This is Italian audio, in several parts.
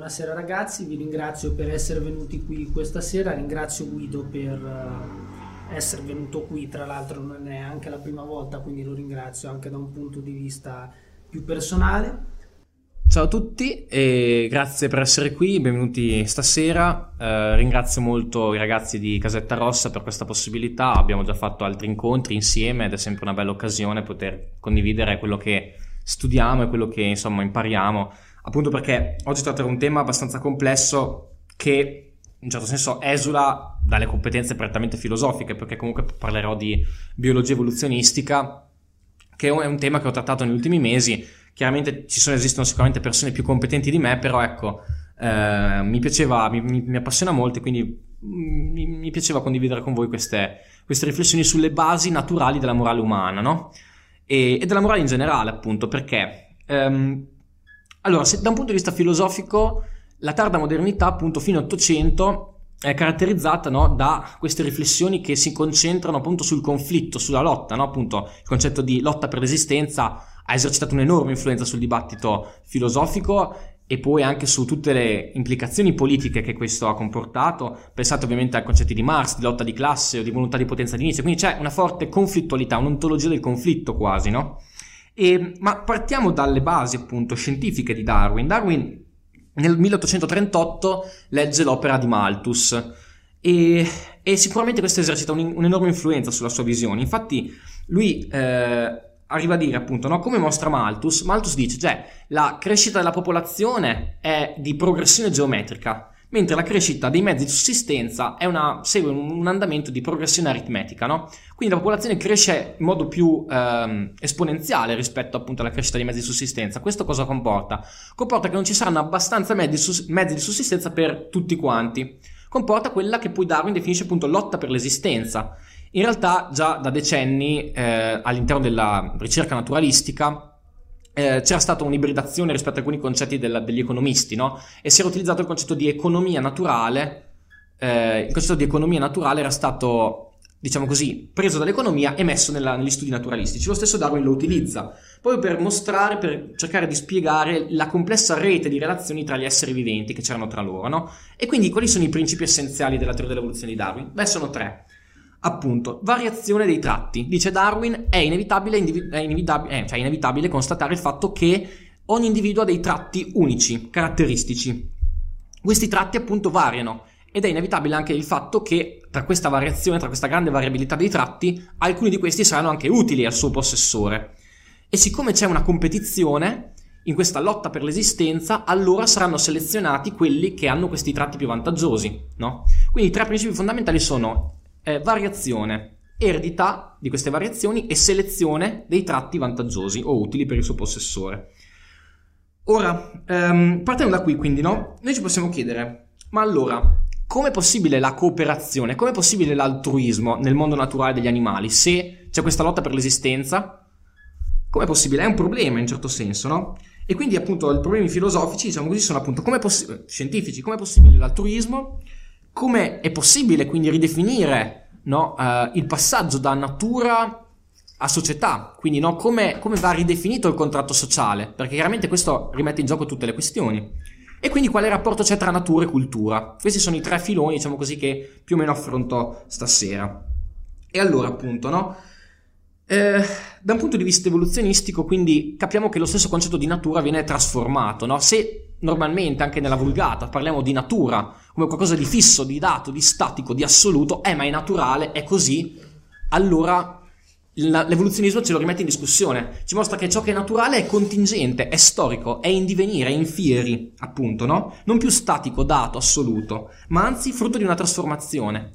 buonasera ragazzi, vi ringrazio per essere venuti qui questa sera, ringrazio Guido per uh, essere venuto qui, tra l'altro non è anche la prima volta, quindi lo ringrazio anche da un punto di vista più personale. Ciao a tutti e grazie per essere qui, benvenuti stasera. Eh, ringrazio molto i ragazzi di Casetta Rossa per questa possibilità. Abbiamo già fatto altri incontri insieme ed è sempre una bella occasione poter condividere quello che studiamo e quello che insomma impariamo appunto perché oggi tratterò un tema abbastanza complesso che in un certo senso esula dalle competenze prettamente filosofiche, perché comunque parlerò di biologia evoluzionistica, che è un tema che ho trattato negli ultimi mesi. Chiaramente ci sono, esistono sicuramente persone più competenti di me, però ecco, eh, mi piaceva, mi, mi, appassiona molto quindi mi, mi, piaceva condividere con voi queste, queste, riflessioni sulle basi naturali della morale umana, no? E, e della morale in generale, appunto, perché... Um, allora, se, da un punto di vista filosofico, la tarda modernità, appunto, fino all'Ottocento, è caratterizzata no, da queste riflessioni che si concentrano appunto sul conflitto, sulla lotta, no? appunto il concetto di lotta per l'esistenza ha esercitato un'enorme influenza sul dibattito filosofico e poi anche su tutte le implicazioni politiche che questo ha comportato. Pensate ovviamente ai concetti di Marx, di lotta di classe o di volontà di potenza di Nietzsche, quindi c'è una forte conflittualità, un'ontologia del conflitto quasi, no? E, ma partiamo dalle basi appunto scientifiche di Darwin. Darwin nel 1838 legge l'opera di Malthus e, e sicuramente questo esercita un, un'enorme influenza sulla sua visione. Infatti lui eh, arriva a dire appunto, no, come mostra Malthus, Malthus dice, cioè la crescita della popolazione è di progressione geometrica, mentre la crescita dei mezzi di sussistenza una, segue un, andamento di progressione aritmetica, no? Quindi la popolazione cresce in modo più ehm, esponenziale rispetto appunto alla crescita dei mezzi di sussistenza. Questo cosa comporta? Comporta che non ci saranno abbastanza mezzi, mezzi di sussistenza per tutti quanti. Comporta quella che poi Darwin definisce appunto lotta per l'esistenza. In realtà già da decenni eh, all'interno della ricerca naturalistica eh, c'era stata un'ibridazione rispetto a alcuni concetti della, degli economisti, no? E si era utilizzato il concetto di economia naturale. Eh, il concetto di economia naturale era stato, diciamo così, preso dall'economia e messo nella, negli studi naturalistici. Lo stesso Darwin lo utilizza proprio per mostrare, per cercare di spiegare la complessa rete di relazioni tra gli esseri viventi che c'erano tra loro, no? E quindi quali sono i principi essenziali della teoria dell'evoluzione di Darwin? Beh, sono tre. Appunto, variazione dei tratti. Dice Darwin, è inevitabile, individu- è inevitabile, eh, cioè inevitabile constatare il fatto che ogni individuo ha dei tratti unici, caratteristici. Questi tratti appunto variano ed è inevitabile anche il fatto che tra questa variazione, tra questa grande variabilità dei tratti, alcuni di questi saranno anche utili al suo possessore. E siccome c'è una competizione in questa lotta per l'esistenza, allora saranno selezionati quelli che hanno questi tratti più vantaggiosi, no? Quindi i tre principi fondamentali sono eh, variazione, eredità di queste variazioni e selezione dei tratti vantaggiosi o utili per il suo possessore. Ora, ehm, partendo da qui quindi, no? Noi ci possiamo chiedere, ma allora, com'è possibile la cooperazione, com'è possibile l'altruismo nel mondo naturale degli animali se c'è questa lotta per l'esistenza? Com'è possibile? È un problema in certo senso, no? E quindi appunto i problemi filosofici, diciamo così, sono appunto come possi- scientifici, com'è possibile l'altruismo come è possibile quindi ridefinire no, uh, il passaggio da natura a società, quindi no, come, come, va ridefinito il contratto sociale, perché chiaramente questo rimette in gioco tutte le questioni. E quindi quale rapporto c'è tra natura e cultura? Questi sono i tre filoni, diciamo così, che più o meno affronto stasera. E allora, appunto, no? Eh, da un punto di vista evoluzionistico, quindi capiamo che lo stesso concetto di natura viene trasformato, no? Se normalmente anche nella vulgata parliamo di natura come qualcosa di fisso, di dato, di statico, di assoluto, eh ma è naturale, è così, allora l'evoluzionismo ce lo rimette in discussione, ci mostra che ciò che è naturale è contingente, è storico, è in divenire, è in fieri, appunto, no? Non più statico, dato, assoluto, ma anzi frutto di una trasformazione.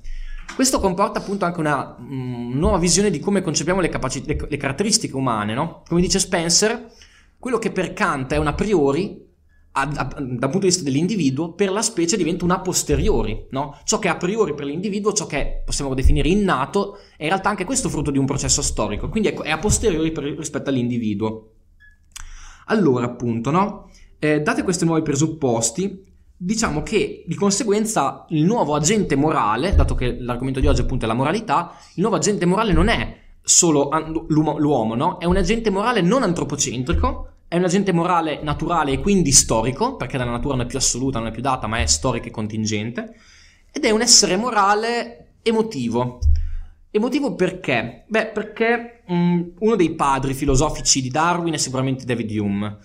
Questo comporta appunto anche una mm, nuova visione di come concepiamo le, capaci- le, le caratteristiche umane, no? Come dice Spencer, quello che per Kant è un a priori dal punto di vista dell'individuo, per la specie diventa un a posteriori, no? Ciò che è a priori per l'individuo, ciò che possiamo definire innato, è in realtà anche questo frutto di un processo storico, quindi è, è a posteriori per, rispetto all'individuo. Allora, appunto, no? Eh, date questi nuovi presupposti, diciamo che di conseguenza il nuovo agente morale, dato che l'argomento di oggi appunto è la moralità, il nuovo agente morale non è solo l'uomo, l'uomo no? È un agente morale non antropocentrico, è un agente morale naturale e quindi storico, perché la natura non è più assoluta, non è più data, ma è storica e contingente, ed è un essere morale emotivo. Emotivo perché? Beh, perché mh, uno dei padri filosofici di Darwin è sicuramente David Hume.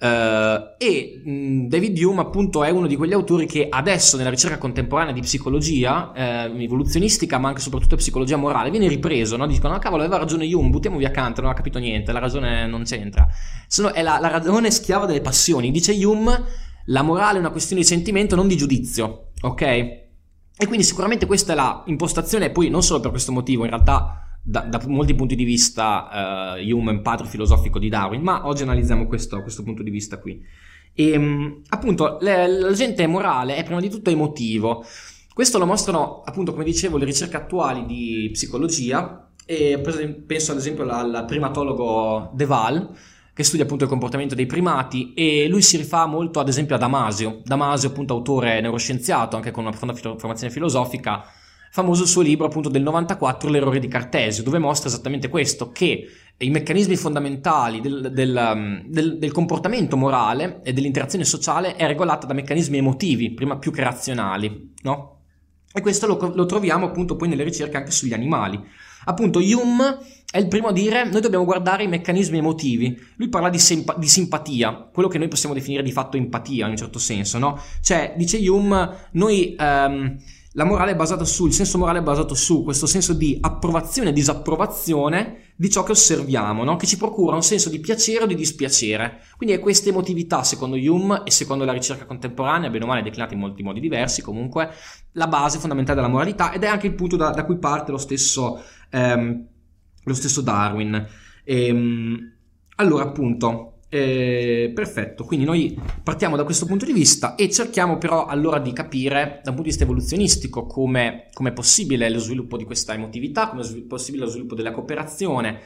Uh, e mh, David Hume appunto è uno di quegli autori che adesso nella ricerca contemporanea di psicologia eh, evoluzionistica ma anche soprattutto psicologia morale viene ripreso no? dicono no cavolo aveva ragione Hume buttiamo via Kant non ha capito niente la ragione non c'entra. Sono, è la, la ragione schiava delle passioni. Dice Hume la morale è una questione di sentimento non di giudizio ok? E quindi sicuramente questa è la impostazione e poi non solo per questo motivo in realtà da, da, molti punti di vista uh, Hume padre filosofico di Darwin, ma oggi analizziamo questo, questo punto di vista qui. E um, appunto l'agente morale è prima di tutto emotivo. Questo lo mostrano appunto come dicevo le ricerche attuali di psicologia e penso ad esempio al, al primatologo Deval che studia appunto il comportamento dei primati e lui si rifà molto ad esempio a Damasio. Damasio appunto autore neuroscienziato anche con una profonda formazione filosofica famoso suo libro appunto del 94, L'errore di Cartesio, dove mostra esattamente questo, che i meccanismi fondamentali del, del, um, del, del comportamento morale e dell'interazione sociale è regolata da meccanismi emotivi, prima più che razionali, no? E questo lo, lo troviamo appunto poi nelle ricerche anche sugli animali. Appunto, Hume è il primo a dire noi dobbiamo guardare i meccanismi emotivi. Lui parla di, sempa- di, simpatia, quello che noi possiamo definire di fatto empatia in un certo senso, no? Cioè, dice Hume, noi... Um, la morale è basata su, il senso morale è basato su questo senso di approvazione e disapprovazione di ciò che osserviamo, no? che ci procura un senso di piacere o di dispiacere. Quindi è questa emotività, secondo Hume e secondo la ricerca contemporanea, bene o male declinata in molti modi diversi, comunque, la base fondamentale della moralità ed è anche il punto da, da cui parte lo stesso, ehm, lo stesso Darwin. Ehm, allora, appunto, eh, perfetto, quindi noi partiamo da questo punto di vista e cerchiamo però allora di capire da un punto di vista evoluzionistico come è possibile lo sviluppo di questa emotività, come è possibile lo sviluppo della cooperazione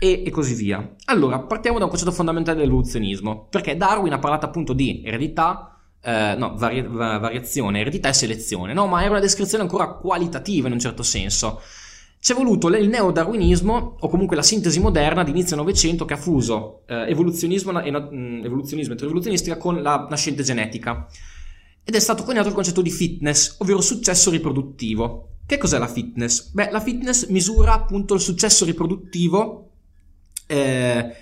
e, e, così via. Allora, partiamo da un concetto fondamentale dell'evoluzionismo, perché Darwin ha parlato appunto di eredità, eh, no, vari- variazione, eredità e selezione, no? Ma era una descrizione ancora qualitativa in un certo senso. C'è voluto il neodarwinismo, o comunque la sintesi moderna di inizio Novecento che ha fuso eh, evoluzionismo, e, mm, evoluzionismo evoluzionistica con la nascente genetica. Ed è stato coniato il concetto di fitness, ovvero successo riproduttivo. Che cos'è la fitness? Beh, la fitness misura appunto il successo riproduttivo eh,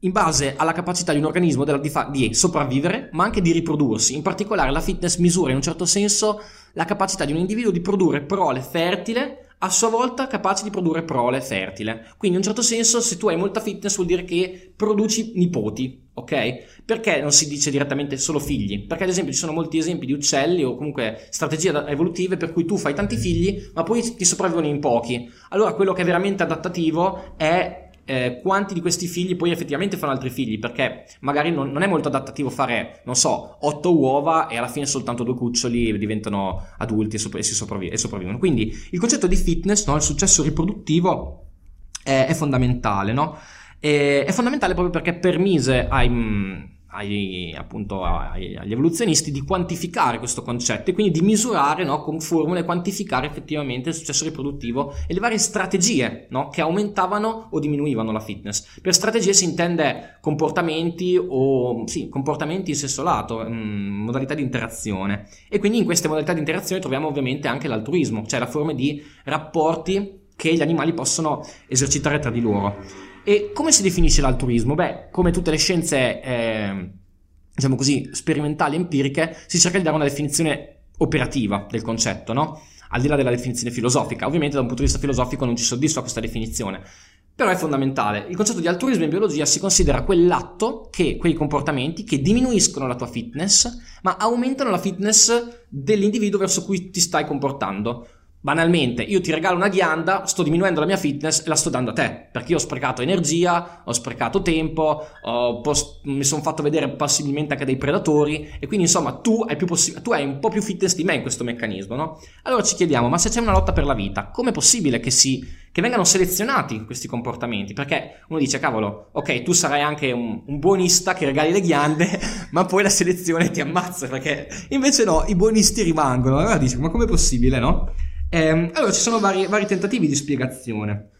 in base alla capacità di un organismo di, fa- di sopravvivere, ma anche di riprodursi. In particolare la fitness misura in un certo senso la capacità di un individuo di produrre prole fertile a sua volta capace di produrre prole fertile. Quindi in un certo senso se tu hai molta fitness vuol dire che produci nipoti, ok? Perché non si dice direttamente solo figli? Perché ad esempio ci sono molti esempi di uccelli o comunque strategie evolutive per cui tu fai tanti figli ma poi ti sopravvivono in pochi. Allora quello che è veramente adattativo è eh, quanti di questi figli poi effettivamente fanno altri figli, perché magari non, non, è molto adattativo fare, non so, otto uova e alla fine soltanto due cuccioli diventano adulti e, sopra- e, sopravvi- e sopravvivono. Quindi il concetto di fitness, no? il successo riproduttivo è, è fondamentale, no? E, è fondamentale proprio perché permise ai mm, ai, appunto ai, agli evoluzionisti di quantificare questo concetto e quindi di misurare no, con formule, quantificare effettivamente il successo riproduttivo e le varie strategie no, che aumentavano o diminuivano la fitness. Per strategie si intende comportamenti o sì, comportamenti in senso lato, mh, mm, modalità di interazione e quindi in queste modalità di interazione troviamo ovviamente anche l'altruismo, cioè la forma di rapporti che gli animali possono esercitare tra di loro. E come si definisce l'altruismo? Beh, come tutte le scienze, eh, diciamo così, sperimentali, empiriche, si cerca di dare una definizione operativa del concetto, no? Al di là della definizione filosofica. Ovviamente da un punto di vista filosofico non ci soddisfa questa definizione. Però è fondamentale. Il concetto di altruismo in biologia si considera quell'atto che, quei comportamenti che diminuiscono la tua fitness, ma aumentano la fitness dell'individuo verso cui ti stai comportando. Banalmente, io ti regalo una ghianda, sto diminuendo la mia fitness e la sto dando a te, perché io ho sprecato energia, ho sprecato tempo, ho post- mi sono fatto vedere possibilmente anche dei predatori e quindi insomma tu hai, possi- tu hai, un po' più fitness di me in questo meccanismo, no? Allora ci chiediamo, ma se c'è una lotta per la vita, com'è possibile che, si- che vengano selezionati questi comportamenti? Perché uno dice, cavolo, ok, tu sarai anche un, un buonista che regali le ghiande, ma poi la selezione ti ammazza, perché invece no, i buonisti rimangono. Allora dici, ma com'è possibile, no? Eh, allora ci sono vari, vari, tentativi di spiegazione.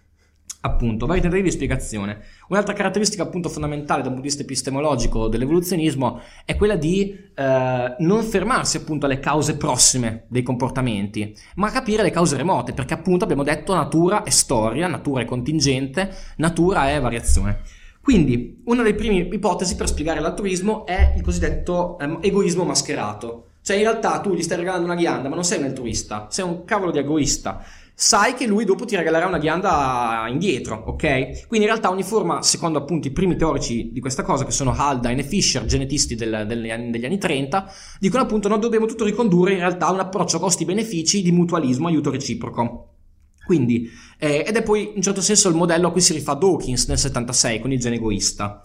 appunto, vari tentativi di spiegazione. Un'altra caratteristica appunto fondamentale dal punto di vista epistemologico dell'evoluzionismo è quella di eh, non fermarsi appunto alle cause prossime dei comportamenti, ma capire le cause remote, perché appunto abbiamo detto natura è storia, natura è contingente, natura è variazione. Quindi, una delle prime ipotesi per spiegare l'altruismo è il cosiddetto ehm, egoismo mascherato. Cioè, in realtà tu gli stai regalando una ghianda, ma non sei un altruista, sei un cavolo di egoista sai che lui dopo ti regalerà una ghianda indietro, ok? Quindi in realtà ogni forma, secondo appunto i primi teorici di questa cosa, che sono Haldane e Fisher, genetisti del, anni, degli anni 30, dicono appunto noi dobbiamo tutto ricondurre in realtà a un approccio costi-benefici di mutualismo, aiuto reciproco. Quindi, eh, ed è poi in un certo senso il modello a cui si rifà Dawkins nel 76 con il gene egoista.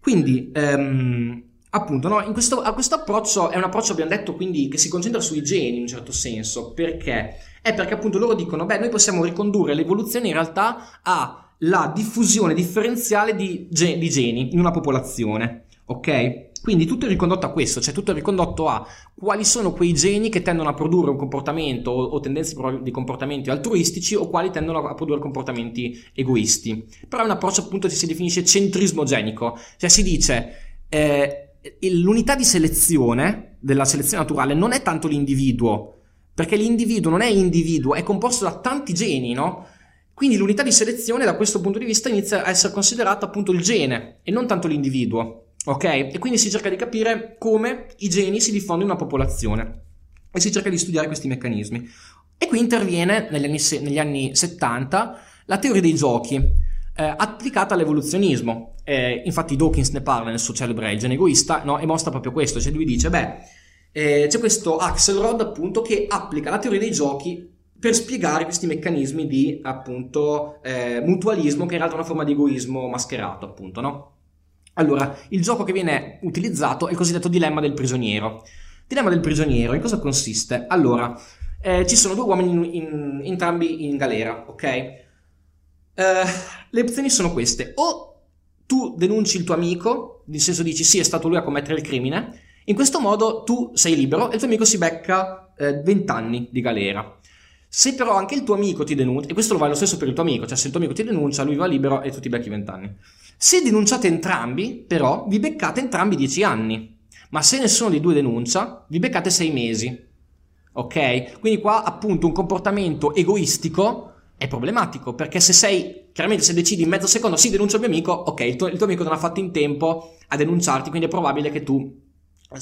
Quindi, ehm, appunto, no, questo, a questo approccio è un approccio, abbiamo detto, quindi che si concentra sui geni in un certo senso, perché è perché appunto loro dicono, beh, noi possiamo ricondurre l'evoluzione in realtà alla diffusione differenziale di, ge- di geni in una popolazione, ok? Quindi tutto è ricondotto a questo, cioè tutto è ricondotto a quali sono quei geni che tendono a produrre un comportamento o, o tendenze di comportamenti altruistici o quali tendono a produrre comportamenti egoisti. Però è un approccio appunto che si definisce centrismo genico, cioè si dice eh, l'unità di selezione della selezione naturale non è tanto l'individuo, perché l'individuo non è individuo, è composto da tanti geni, no? Quindi l'unità di selezione da questo punto di vista inizia a essere considerata appunto il gene e non tanto l'individuo, ok? E quindi si cerca di capire come i geni si diffondono in una popolazione e si cerca di studiare questi meccanismi. E qui interviene negli anni, negli anni 70 la teoria dei giochi, eh, applicata all'evoluzionismo. Eh, infatti Dawkins ne parla nel suo celebre Il gene egoista no? e mostra proprio questo, cioè lui dice, beh, eh, c'è questo Axelrod appunto che applica la teoria dei giochi per spiegare questi meccanismi di appunto eh, mutualismo che in realtà è una forma di egoismo mascherato appunto no? Allora, il gioco che viene utilizzato è il cosiddetto dilemma del prigioniero. Dilemma del prigioniero, in cosa consiste? Allora, eh, ci sono due uomini in, in, entrambi in galera, ok? Eh, le opzioni sono queste. O tu denunci il tuo amico, nel senso dici sì, è stato lui a commettere il crimine, in questo modo tu sei libero e il tuo amico si becca eh, 20 anni di galera. Se però anche il tuo amico ti denuncia, e questo lo vale lo stesso per il tuo amico, cioè se il tuo amico ti denuncia, lui va libero e tu ti becchi 20 anni. Se denunciate entrambi, però, vi beccate entrambi 10 anni. Ma se nessuno dei due denuncia, vi beccate 6 mesi. Ok? Quindi qua appunto un comportamento egoistico è problematico, perché se sei, chiaramente se decidi in mezzo secondo, sì denuncio il mio amico, ok, il tuo, il tuo amico non ha fatto in tempo a denunciarti, quindi è probabile che tu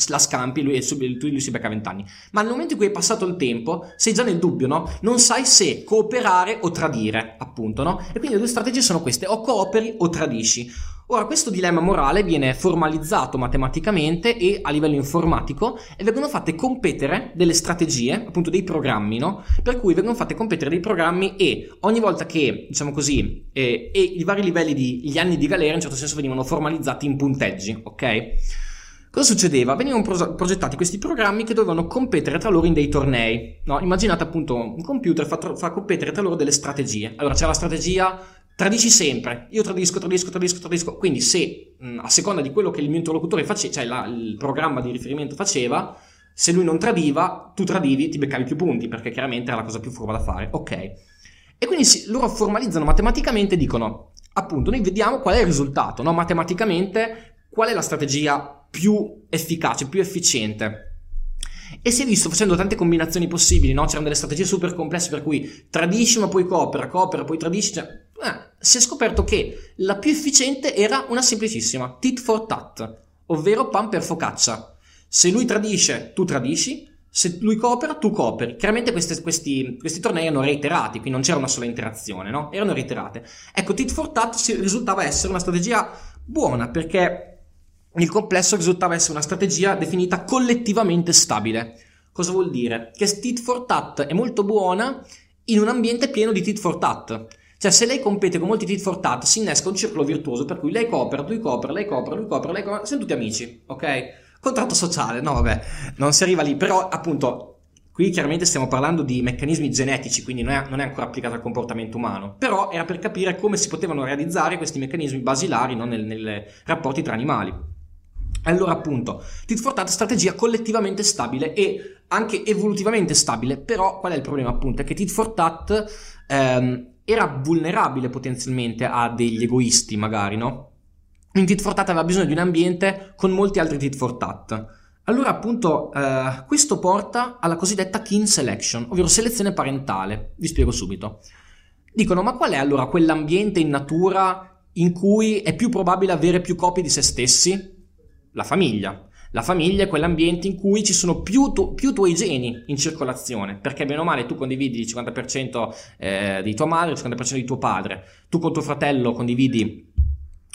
la scampi lui, lui, lui si becca 20 anni. Ma nel momento in cui è passato il tempo, sei già nel dubbio, no? Non sai se cooperare o tradire, appunto, no? E quindi le due strategie sono queste, o cooperi o tradisci. Ora, questo dilemma morale viene formalizzato matematicamente e a livello informatico e vengono fatte competere delle strategie, appunto dei programmi, no? Per cui vengono fatte competere dei programmi e ogni volta che, diciamo così, eh, e i vari livelli di gli anni di galera in certo senso venivano formalizzati in punteggi, ok? Cosa succedeva? Venivano pro- progettati questi programmi che dovevano competere tra loro in dei tornei. No? Immaginate appunto un computer fa, tra- fa competere tra loro delle strategie. Allora c'è la strategia tradisci sempre. Io tradisco, tradisco, tradisco, tradisco. Quindi se mh, a seconda di quello che il mio interlocutore faceva, cioè la, il programma di riferimento faceva, se lui non tradiva, tu tradivi, ti beccavi più punti, perché chiaramente era la cosa più furba da fare. Ok. E quindi si, loro formalizzano matematicamente e dicono, appunto, noi vediamo qual è il risultato, no? Matematicamente, qual è la strategia più efficace, più efficiente. E si è visto facendo tante combinazioni possibili, no? C'erano delle strategie super complesse per cui tradisci ma poi coopera, coopera, poi tradisci. Cioè, eh, si è scoperto che la più efficiente era una semplicissima, tit for tat, ovvero pan per focaccia. Se lui tradisce, tu tradisci, se lui coopera, tu cooperi. Chiaramente questi, questi, questi, tornei erano reiterati, quindi non c'era una sola interazione, no? Erano reiterate. Ecco, tit for tat risultava essere una strategia buona perché il complesso risultava essere una strategia definita collettivamente stabile. Cosa vuol dire? Che tit for tat è molto buona in un ambiente pieno di tit for tat. Cioè, se lei compete con molti tit for tat, si innesca un circolo virtuoso per cui lei coopera, lui coopera, lei coopera, lui coopera, lei coopera, siamo tutti amici, ok? Contratto sociale, no vabbè, non si arriva lì, però appunto Qui chiaramente stiamo parlando di meccanismi genetici, quindi non è, non è, ancora applicato al comportamento umano, però era per capire come si potevano realizzare questi meccanismi basilari no, nei rapporti tra animali. Allora appunto, tit for tat strategia collettivamente stabile e anche evolutivamente stabile, però qual è il problema appunto? È che tit for tat ehm, era vulnerabile potenzialmente a degli egoisti, magari, no? Un tit for tat aveva bisogno di un ambiente con molti altri tit for tat. Allora, appunto, eh, questo porta alla cosiddetta kin selection, ovvero selezione parentale. Vi spiego subito. Dicono, ma qual è allora quell'ambiente in natura in cui è più probabile avere più copie di se stessi? La famiglia. La famiglia è quell'ambiente in cui ci sono più, tu, più tuoi geni in circolazione, perché bene o male tu condividi il 50% eh, di tua madre, il 50% di tuo padre, tu con tuo fratello condividi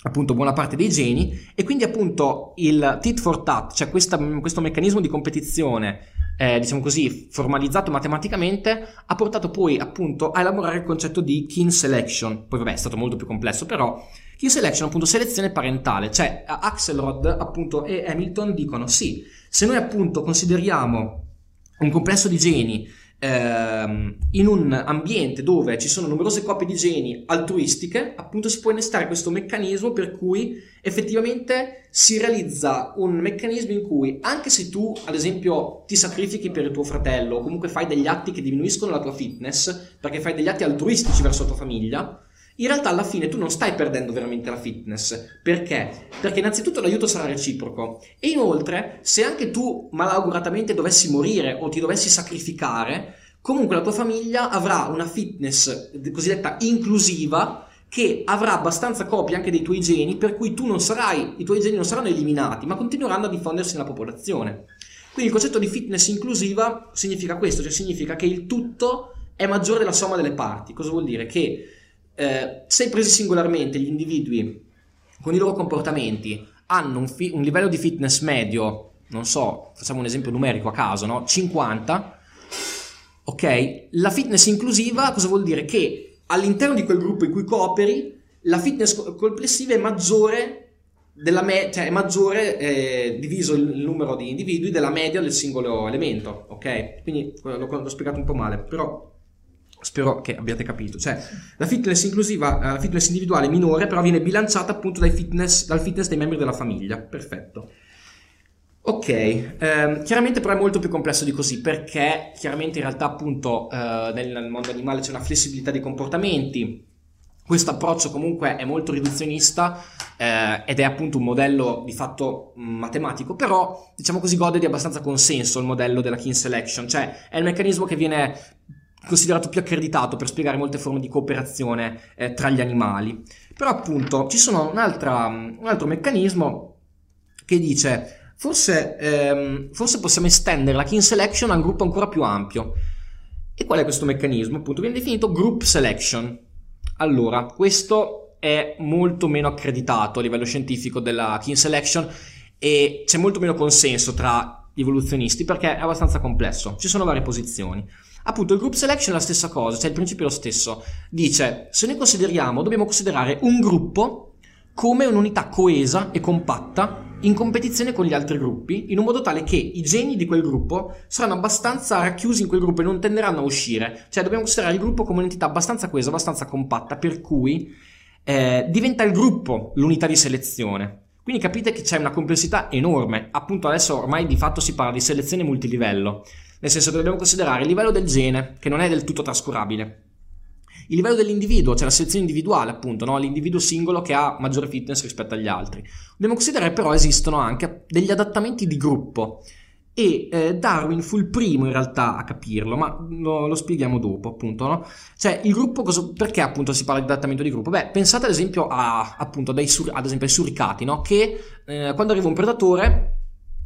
appunto buona parte dei geni e quindi appunto il tit for tat, cioè questa, questo meccanismo di competizione eh, diciamo così formalizzato matematicamente ha portato poi appunto a elaborare il concetto di kin selection, poi vabbè è stato molto più complesso però Kin selection, appunto, selezione parentale, cioè Axelrod appunto e Hamilton dicono sì, se noi appunto consideriamo un complesso di geni ehm, in un ambiente dove ci sono numerose coppie di geni altruistiche, appunto si può innestare questo meccanismo per cui effettivamente si realizza un meccanismo in cui anche se tu, ad esempio, ti sacrifichi per il tuo fratello o comunque fai degli atti che diminuiscono la tua fitness, perché fai degli atti altruistici verso la tua famiglia, in realtà alla fine tu non stai perdendo veramente la fitness. Perché? Perché innanzitutto l'aiuto sarà reciproco e inoltre se anche tu malauguratamente dovessi morire o ti dovessi sacrificare, comunque la tua famiglia avrà una fitness cosiddetta inclusiva che avrà abbastanza copie anche dei tuoi geni per cui tu non sarai, i tuoi geni non saranno eliminati ma continueranno a diffondersi nella popolazione. Quindi il concetto di fitness inclusiva significa questo, cioè significa che il tutto è maggiore della somma delle parti. Cosa vuol dire? Che eh, se presi singolarmente gli individui con i loro comportamenti hanno un, fi- un, livello di fitness medio, non so, facciamo un esempio numerico a caso, no? 50, ok? La fitness inclusiva cosa vuol dire? Che all'interno di quel gruppo in cui cooperi, la fitness complessiva è maggiore della me- cioè è maggiore eh, diviso il numero di individui della media del singolo elemento, ok? Quindi l'ho, l'ho spiegato un po' male, però Spero che abbiate capito. Cioè, la fitness inclusiva, eh, la fitness individuale minore, però viene bilanciata appunto fitness, dal fitness dei membri della famiglia. Perfetto. Ok, ehm, chiaramente però è molto più complesso di così perché chiaramente in realtà appunto eh, nel mondo animale c'è una flessibilità dei comportamenti, questo approccio comunque è molto riduzionista eh, ed è appunto un modello di fatto matematico, però diciamo così gode di abbastanza consenso il modello della kin selection, cioè è il meccanismo che viene considerato più accreditato per spiegare molte forme di cooperazione eh, tra gli animali. Però appunto ci sono un, altro meccanismo che dice forse, ehm, forse possiamo estendere la kin selection a un gruppo ancora più ampio. E qual è questo meccanismo? Appunto viene definito group selection. Allora, questo è molto meno accreditato a livello scientifico della kin selection e c'è molto meno consenso tra gli evoluzionisti perché è abbastanza complesso. Ci sono varie posizioni. Appunto, il group selection è la stessa cosa, cioè il principio è lo stesso. Dice, se noi consideriamo, dobbiamo considerare un gruppo come un'unità coesa e compatta in competizione con gli altri gruppi, in un modo tale che i geni di quel gruppo saranno abbastanza racchiusi in quel gruppo e non tenderanno a uscire. Cioè, dobbiamo considerare il gruppo come un'entità abbastanza coesa, abbastanza compatta, per cui eh, diventa il gruppo l'unità di selezione. Quindi capite che c'è una complessità enorme. Appunto, adesso ormai di fatto si parla di selezione multilivello. Nel senso che dobbiamo considerare il livello del gene, che non è del tutto trascurabile. Il livello dell'individuo, cioè la selezione individuale, appunto, no? l'individuo singolo che ha maggiore fitness rispetto agli altri. Dobbiamo considerare però esistono anche degli adattamenti di gruppo. E eh, Darwin fu il primo in realtà a capirlo, ma lo, lo spieghiamo dopo, appunto, no? Cioè, il gruppo, cosa, perché appunto si parla di adattamento di gruppo? Beh, pensate ad esempio a, appunto, dai, ad esempio ai suricati, no? Che eh, quando arriva un predatore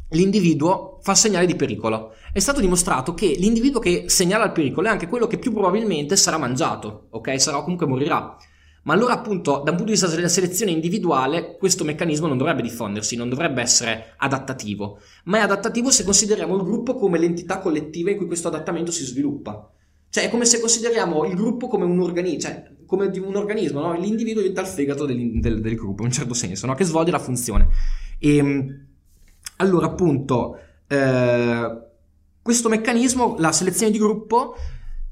l'individuo fa segnale di pericolo. È stato dimostrato che l'individuo che segnala il pericolo è anche quello che più probabilmente sarà mangiato, ok? Sarà comunque morirà. Ma allora appunto da un punto di vista della selezione individuale questo meccanismo non dovrebbe diffondersi, non dovrebbe essere adattativo, ma è adattativo se consideriamo il gruppo come l'entità collettiva in cui questo adattamento si sviluppa. Cioè è come se consideriamo il gruppo come un organismo, cioè come un organismo, no? l'individuo diventa il fegato del, del, del gruppo in un certo senso, no? che svolge la funzione. E, ehm, allora, appunto, eh, questo meccanismo, la selezione di gruppo,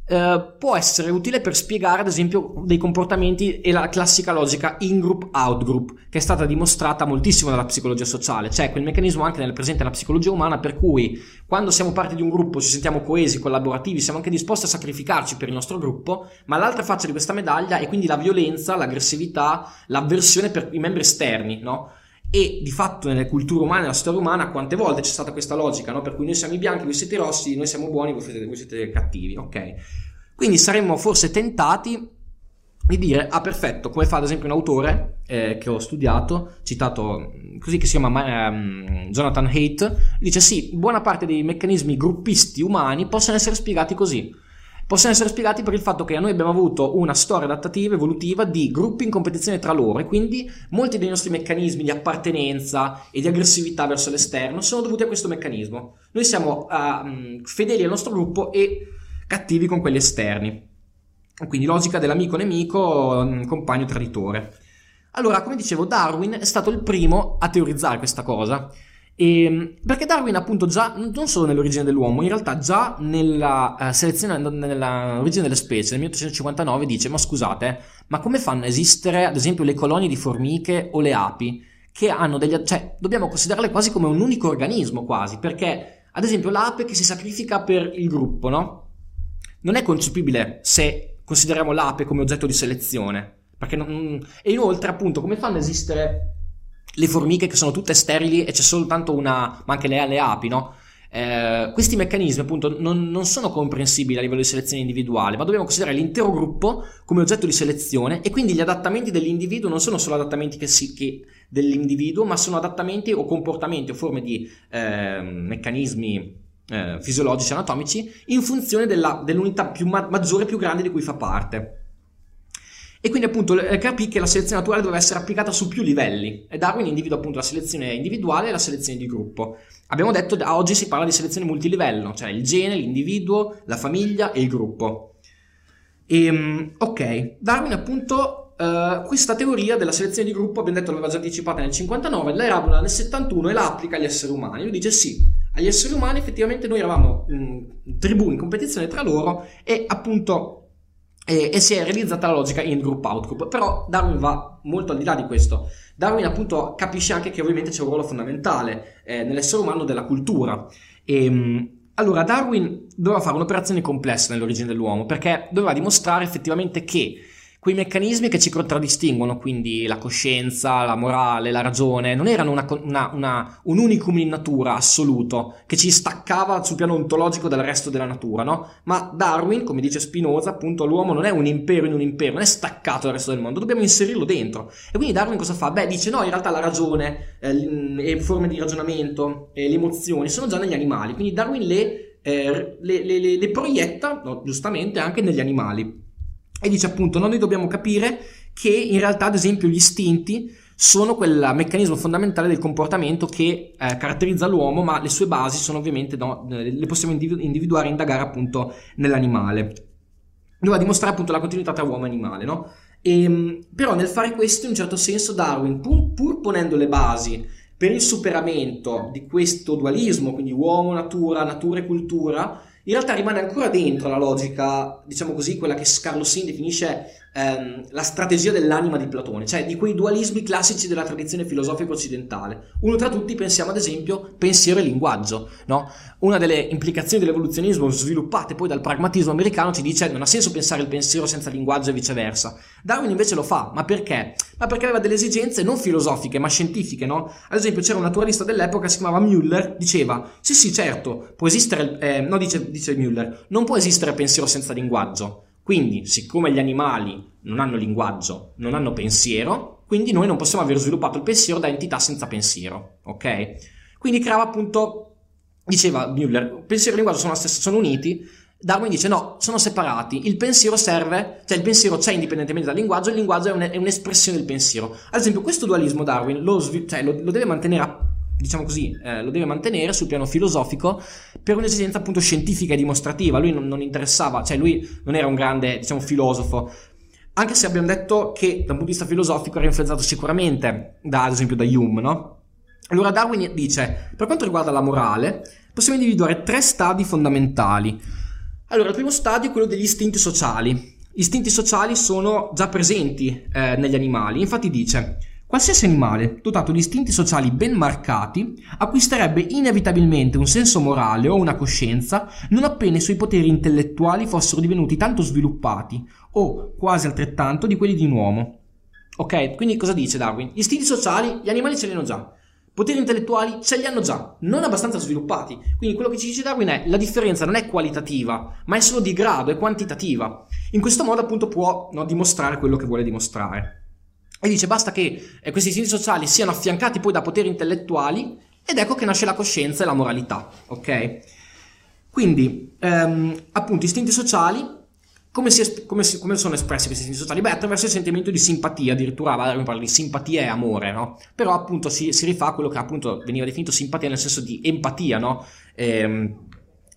eh, può essere utile per spiegare ad esempio dei comportamenti e la classica logica in-group, out-group, che è stata dimostrata moltissimo dalla psicologia sociale, cioè quel meccanismo anche nel presente nella psicologia umana per cui quando siamo parte di un gruppo ci sentiamo coesi, collaborativi, siamo anche disposti a sacrificarci per il nostro gruppo, ma l'altra faccia di questa medaglia è quindi la violenza, l'aggressività, l'avversione per i membri esterni, no? E di fatto nelle culture umane, nella storia umana, quante volte c'è stata questa logica, no? Per cui noi siamo i bianchi, voi siete i rossi, noi siamo buoni, voi siete, voi siete cattivi, ok? Quindi saremmo forse tentati di dire, ah perfetto, come fa ad esempio un autore eh, che ho studiato, citato così, che si chiama um, Jonathan Haidt, dice sì, buona parte dei meccanismi gruppisti umani possono essere spiegati così possono essere spiegati per il fatto che noi abbiamo avuto una storia adattativa, evolutiva di gruppi in competizione tra loro e quindi molti dei nostri meccanismi di appartenenza e di aggressività verso l'esterno sono dovuti a questo meccanismo. Noi siamo uh, fedeli al nostro gruppo e cattivi con quelli esterni. Quindi logica dell'amico-nemico, mm, compagno traditore. Allora, come dicevo, Darwin è stato il primo a teorizzare questa cosa e, ehm, perché Darwin appunto già, non solo nell'origine dell'uomo, in realtà già nella uh, selezione, nell'origine delle specie, nel 1859 dice, ma scusate, ma come fanno a esistere ad esempio le colonie di formiche o le api? Che hanno degli... cioè dobbiamo considerarle quasi come un unico organismo quasi, perché ad esempio l'ape che si sacrifica per il gruppo, no? Non è concepibile se consideriamo l'ape come oggetto di selezione. Perché non... E inoltre appunto come fanno a esistere le formiche che sono tutte sterili e c'è soltanto una, ma anche le, le api, no? Eh, questi meccanismi appunto non, non, sono comprensibili a livello di selezione individuale, ma dobbiamo considerare l'intero gruppo come oggetto di selezione e quindi gli adattamenti dell'individuo non sono solo adattamenti che si, che dell'individuo, ma sono adattamenti o comportamenti o forme di eh, meccanismi eh, fisiologici anatomici in funzione della, dell'unità più ma- maggiore più grande di cui fa parte. E quindi appunto eh, capì che la selezione naturale doveva essere applicata su più livelli e Darwin individua appunto la selezione individuale e la selezione di gruppo. Abbiamo detto che oggi si parla di selezione multilivello, cioè il gene, l'individuo, la famiglia e il gruppo. E, ehm, ok, Darwin appunto Uh, questa teoria della selezione di gruppo, abbiamo detto l'aveva già anticipata nel 59, la elabola nel 71 e la applica agli esseri umani. Lui dice sì, agli esseri umani effettivamente noi eravamo mh, tribù in competizione tra loro e appunto e, e, si è realizzata la logica in group out group però Darwin va molto al di là di questo. Darwin appunto capisce anche che ovviamente c'è un ruolo fondamentale eh, nell'essere umano della cultura. E, ehm, allora Darwin doveva fare un'operazione complessa nell'origine dell'uomo perché doveva dimostrare effettivamente che quei meccanismi che ci contraddistinguono, quindi la coscienza, la morale, la ragione, non erano una, una, una, un unicum in natura assoluto che ci staccava sul piano ontologico dal resto della natura, no? Ma Darwin, come dice Spinoza, appunto, l'uomo non è un impero in un impero, non è staccato dal resto del mondo, dobbiamo inserirlo dentro. E quindi Darwin cosa fa? Beh, dice no, in realtà la ragione, eh, le forme di ragionamento, eh, le emozioni sono già negli animali, quindi Darwin le, eh, le, le, le proietta, no, giustamente, anche negli animali. E dice appunto, noi dobbiamo capire che in realtà, ad esempio, gli istinti sono quel meccanismo fondamentale del comportamento che eh, caratterizza l'uomo, ma le sue basi sono ovviamente, no, eh, le possiamo individuare e indagare appunto nell'animale. Doveva dimostrare appunto la continuità tra uomo e animale, no? E, ehm, però nel fare questo, in un certo senso, Darwin, pur, pur ponendo le basi per il superamento di questo dualismo, quindi uomo-natura, natura e cultura, in realtà rimane ancora dentro la logica, diciamo così, quella che Carlo Sin definisce ehm, la strategia dell'anima di Platone, cioè di quei dualismi classici della tradizione filosofica occidentale. Uno tra tutti pensiamo ad esempio pensiero e linguaggio, no? Una delle implicazioni dell'evoluzionismo sviluppate poi dal pragmatismo americano ci dice non ha senso pensare il pensiero senza linguaggio e viceversa. Darwin invece lo fa, ma perché? Ma perché aveva delle esigenze non filosofiche ma scientifiche, no? Ad esempio c'era un naturalista dell'epoca, si chiamava Müller, diceva sì sì certo, può esistere, eh, no dice dice Müller, non può esistere pensiero senza linguaggio. Quindi, siccome gli animali non hanno linguaggio, non hanno pensiero, quindi noi non possiamo aver sviluppato il pensiero da entità senza pensiero, ok? Quindi creava appunto, diceva Müller, pensiero e linguaggio sono, stessa, sono uniti, Darwin dice no, sono separati, il pensiero serve, cioè il pensiero c'è indipendentemente dal linguaggio, il linguaggio è, un, è un'espressione del pensiero. Ad esempio questo dualismo Darwin lo, cioè, lo, lo deve mantenere diciamo così, eh, lo deve mantenere sul piano filosofico per un'esigenza appunto scientifica e dimostrativa. Lui non, non, interessava, cioè lui non era un grande, diciamo, filosofo. Anche se abbiamo detto che da un punto di vista filosofico era influenzato sicuramente da, ad esempio, da Hume, no? Allora Darwin dice, per quanto riguarda la morale, possiamo individuare tre stadi fondamentali. Allora, il primo stadio è quello degli istinti sociali. Gli istinti sociali sono già presenti eh, negli animali, infatti dice Qualsiasi animale dotato di istinti sociali ben marcati acquisterebbe inevitabilmente un senso morale o una coscienza non appena i suoi poteri intellettuali fossero divenuti tanto sviluppati o quasi altrettanto di quelli di un uomo. Ok, quindi cosa dice Darwin? Gli istinti sociali gli animali ce li hanno già, poteri intellettuali ce li hanno già, non abbastanza sviluppati. Quindi quello che ci dice Darwin è la differenza non è qualitativa, ma è solo di grado, è quantitativa. In questo modo appunto può no, dimostrare quello che vuole dimostrare. E dice basta che eh, questi istinti sociali siano affiancati poi da poteri intellettuali ed ecco che nasce la coscienza e la moralità, ok? Quindi, ehm, appunto, istinti sociali, come, si, come, si, come, sono espressi questi istinti sociali? Beh, attraverso il sentimento di simpatia, addirittura Valerio parla di simpatia e amore, no? Però appunto si, si, rifà a quello che appunto veniva definito simpatia nel senso di empatia, no? Ehm,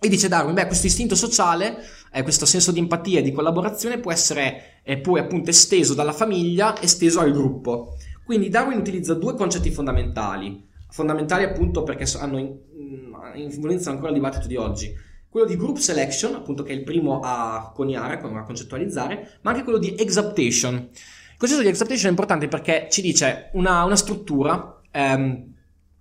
e dice Darwin, beh, questo istinto sociale, eh, questo senso di empatia e di collaborazione può essere eh, poi appunto esteso dalla famiglia, esteso al gruppo. Quindi Darwin utilizza due concetti fondamentali, fondamentali appunto perché hanno mm, influenzano ancora il dibattito di oggi. Quello di group selection, appunto che è il primo a coniare, a concettualizzare, ma anche quello di exaptation. Il concetto di exaptation è importante perché ci dice una, una struttura, ehm,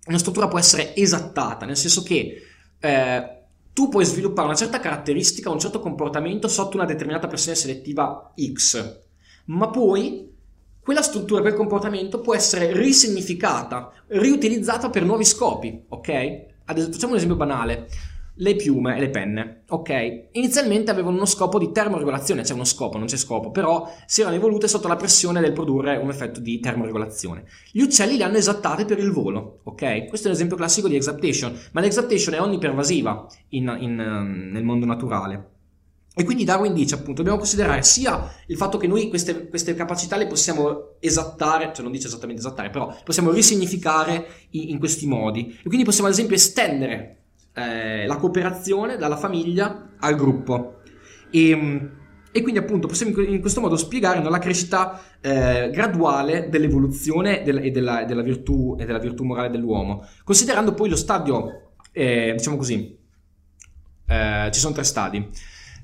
una struttura può essere esattata, nel senso che eh, tu puoi sviluppare una certa caratteristica, un certo comportamento sotto una determinata pressione selettiva X, ma poi quella struttura, quel comportamento può essere risignificata, riutilizzata per nuovi scopi, ok? Ad esempio, facciamo un esempio banale le piume e le penne. Ok, inizialmente avevano uno scopo di termoregolazione, c'è uno scopo, non c'è scopo, però si erano evolute sotto la pressione del produrre un effetto di termoregolazione. Gli uccelli le hanno esattate per il volo, ok? Questo è l'esempio classico di exaptation, ma l'exaptation è onnipervasiva in, in, ehm, nel mondo naturale. E quindi Darwin dice appunto, dobbiamo considerare sia il fatto che noi queste, queste, capacità le possiamo esattare, cioè non dice esattamente esattare, però possiamo risignificare in, in questi modi. E quindi possiamo ad esempio estendere eh, la cooperazione dalla famiglia al gruppo. E, ehm, e quindi appunto possiamo in questo modo spiegare no, la crescita eh, graduale dell'evoluzione del, e, della, della virtù, e della virtù morale dell'uomo, considerando poi lo stadio, eh, diciamo così, eh, ci sono tre stadi.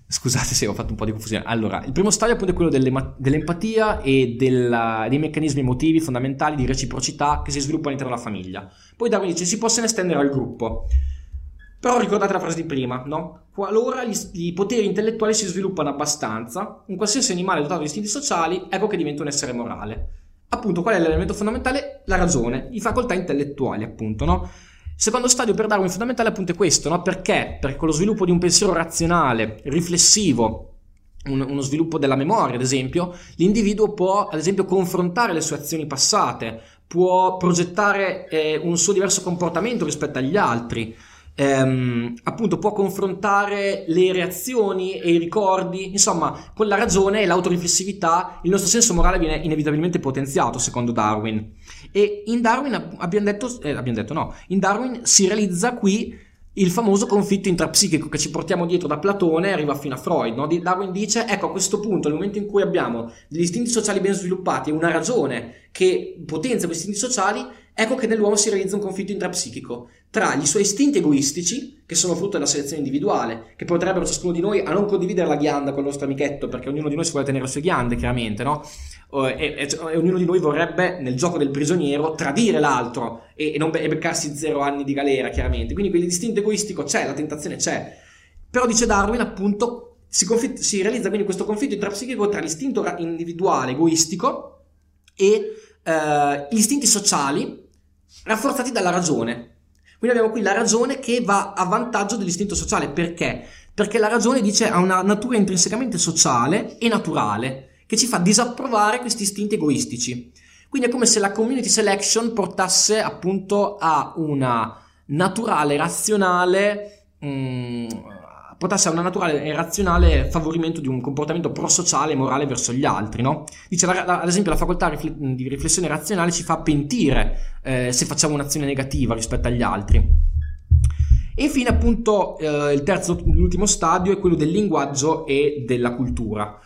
Scusate se ho fatto un po' di confusione. Allora, il primo stadio appunto è quello dell'empatia e della, dei meccanismi emotivi fondamentali di reciprocità che si sviluppano all'interno della famiglia. Poi Darwin dice si possono estendere al gruppo. Però ricordate la frase di prima, no? Qualora gli, gli, poteri intellettuali si sviluppano abbastanza, un qualsiasi animale dotato di istinti sociali, ecco che diventa un essere morale. Appunto, qual è l'elemento fondamentale? La ragione, le facoltà intellettuali, appunto, no? Secondo stadio per Darwin fondamentale appunto è questo, no? Perché? Perché con lo sviluppo di un pensiero razionale, riflessivo, un, uno sviluppo della memoria, ad esempio, l'individuo può, ad esempio, confrontare le sue azioni passate, può progettare eh, un suo diverso comportamento rispetto agli altri, ehm, appunto può confrontare le reazioni e i ricordi, insomma, con la ragione e l'autoriflessività il nostro senso morale viene inevitabilmente potenziato, secondo Darwin. E in Darwin abbiamo detto, eh, abbiamo detto no, in Darwin si realizza qui il famoso conflitto intrapsichico che ci portiamo dietro da Platone arriva fino a Freud. No? Darwin dice, ecco a questo punto, nel momento in cui abbiamo degli istinti sociali ben sviluppati e una ragione che potenzia questi istinti sociali, ecco che nell'uomo si realizza un conflitto intrapsichico tra gli suoi istinti egoistici, che sono frutto della selezione individuale, che potrebbero ciascuno di noi a non condividere la ghianda con il nostro amichetto, perché ognuno di noi si vuole tenere le sue ghiande, chiaramente, no? E, e, e, ognuno di noi vorrebbe, nel gioco del prigioniero, tradire l'altro e, e, non, e beccarsi zero anni di galera, chiaramente. Quindi quell'istinto egoistico c'è, la tentazione c'è. Però dice Darwin, appunto, si, confitt- si realizza quindi questo conflitto intrapsichico tra l'istinto individuale, egoistico, e eh, gli istinti sociali, rafforzati dalla ragione. Quindi abbiamo qui la ragione che va a vantaggio dell'istinto sociale. Perché? Perché la ragione dice ha una natura intrinsecamente sociale e naturale che ci fa disapprovare questi istinti egoistici. Quindi è come se la community selection portasse appunto a una naturale, razionale mh, mm, portasse a una naturale e razionale favorimento di un comportamento prosociale e morale verso gli altri, no? Dice, la, la, ad esempio, la facoltà rifle- di riflessione razionale ci fa pentire eh, se facciamo un'azione negativa rispetto agli altri. E infine, appunto, eh, terzo, l'ultimo stadio è quello del linguaggio e della cultura.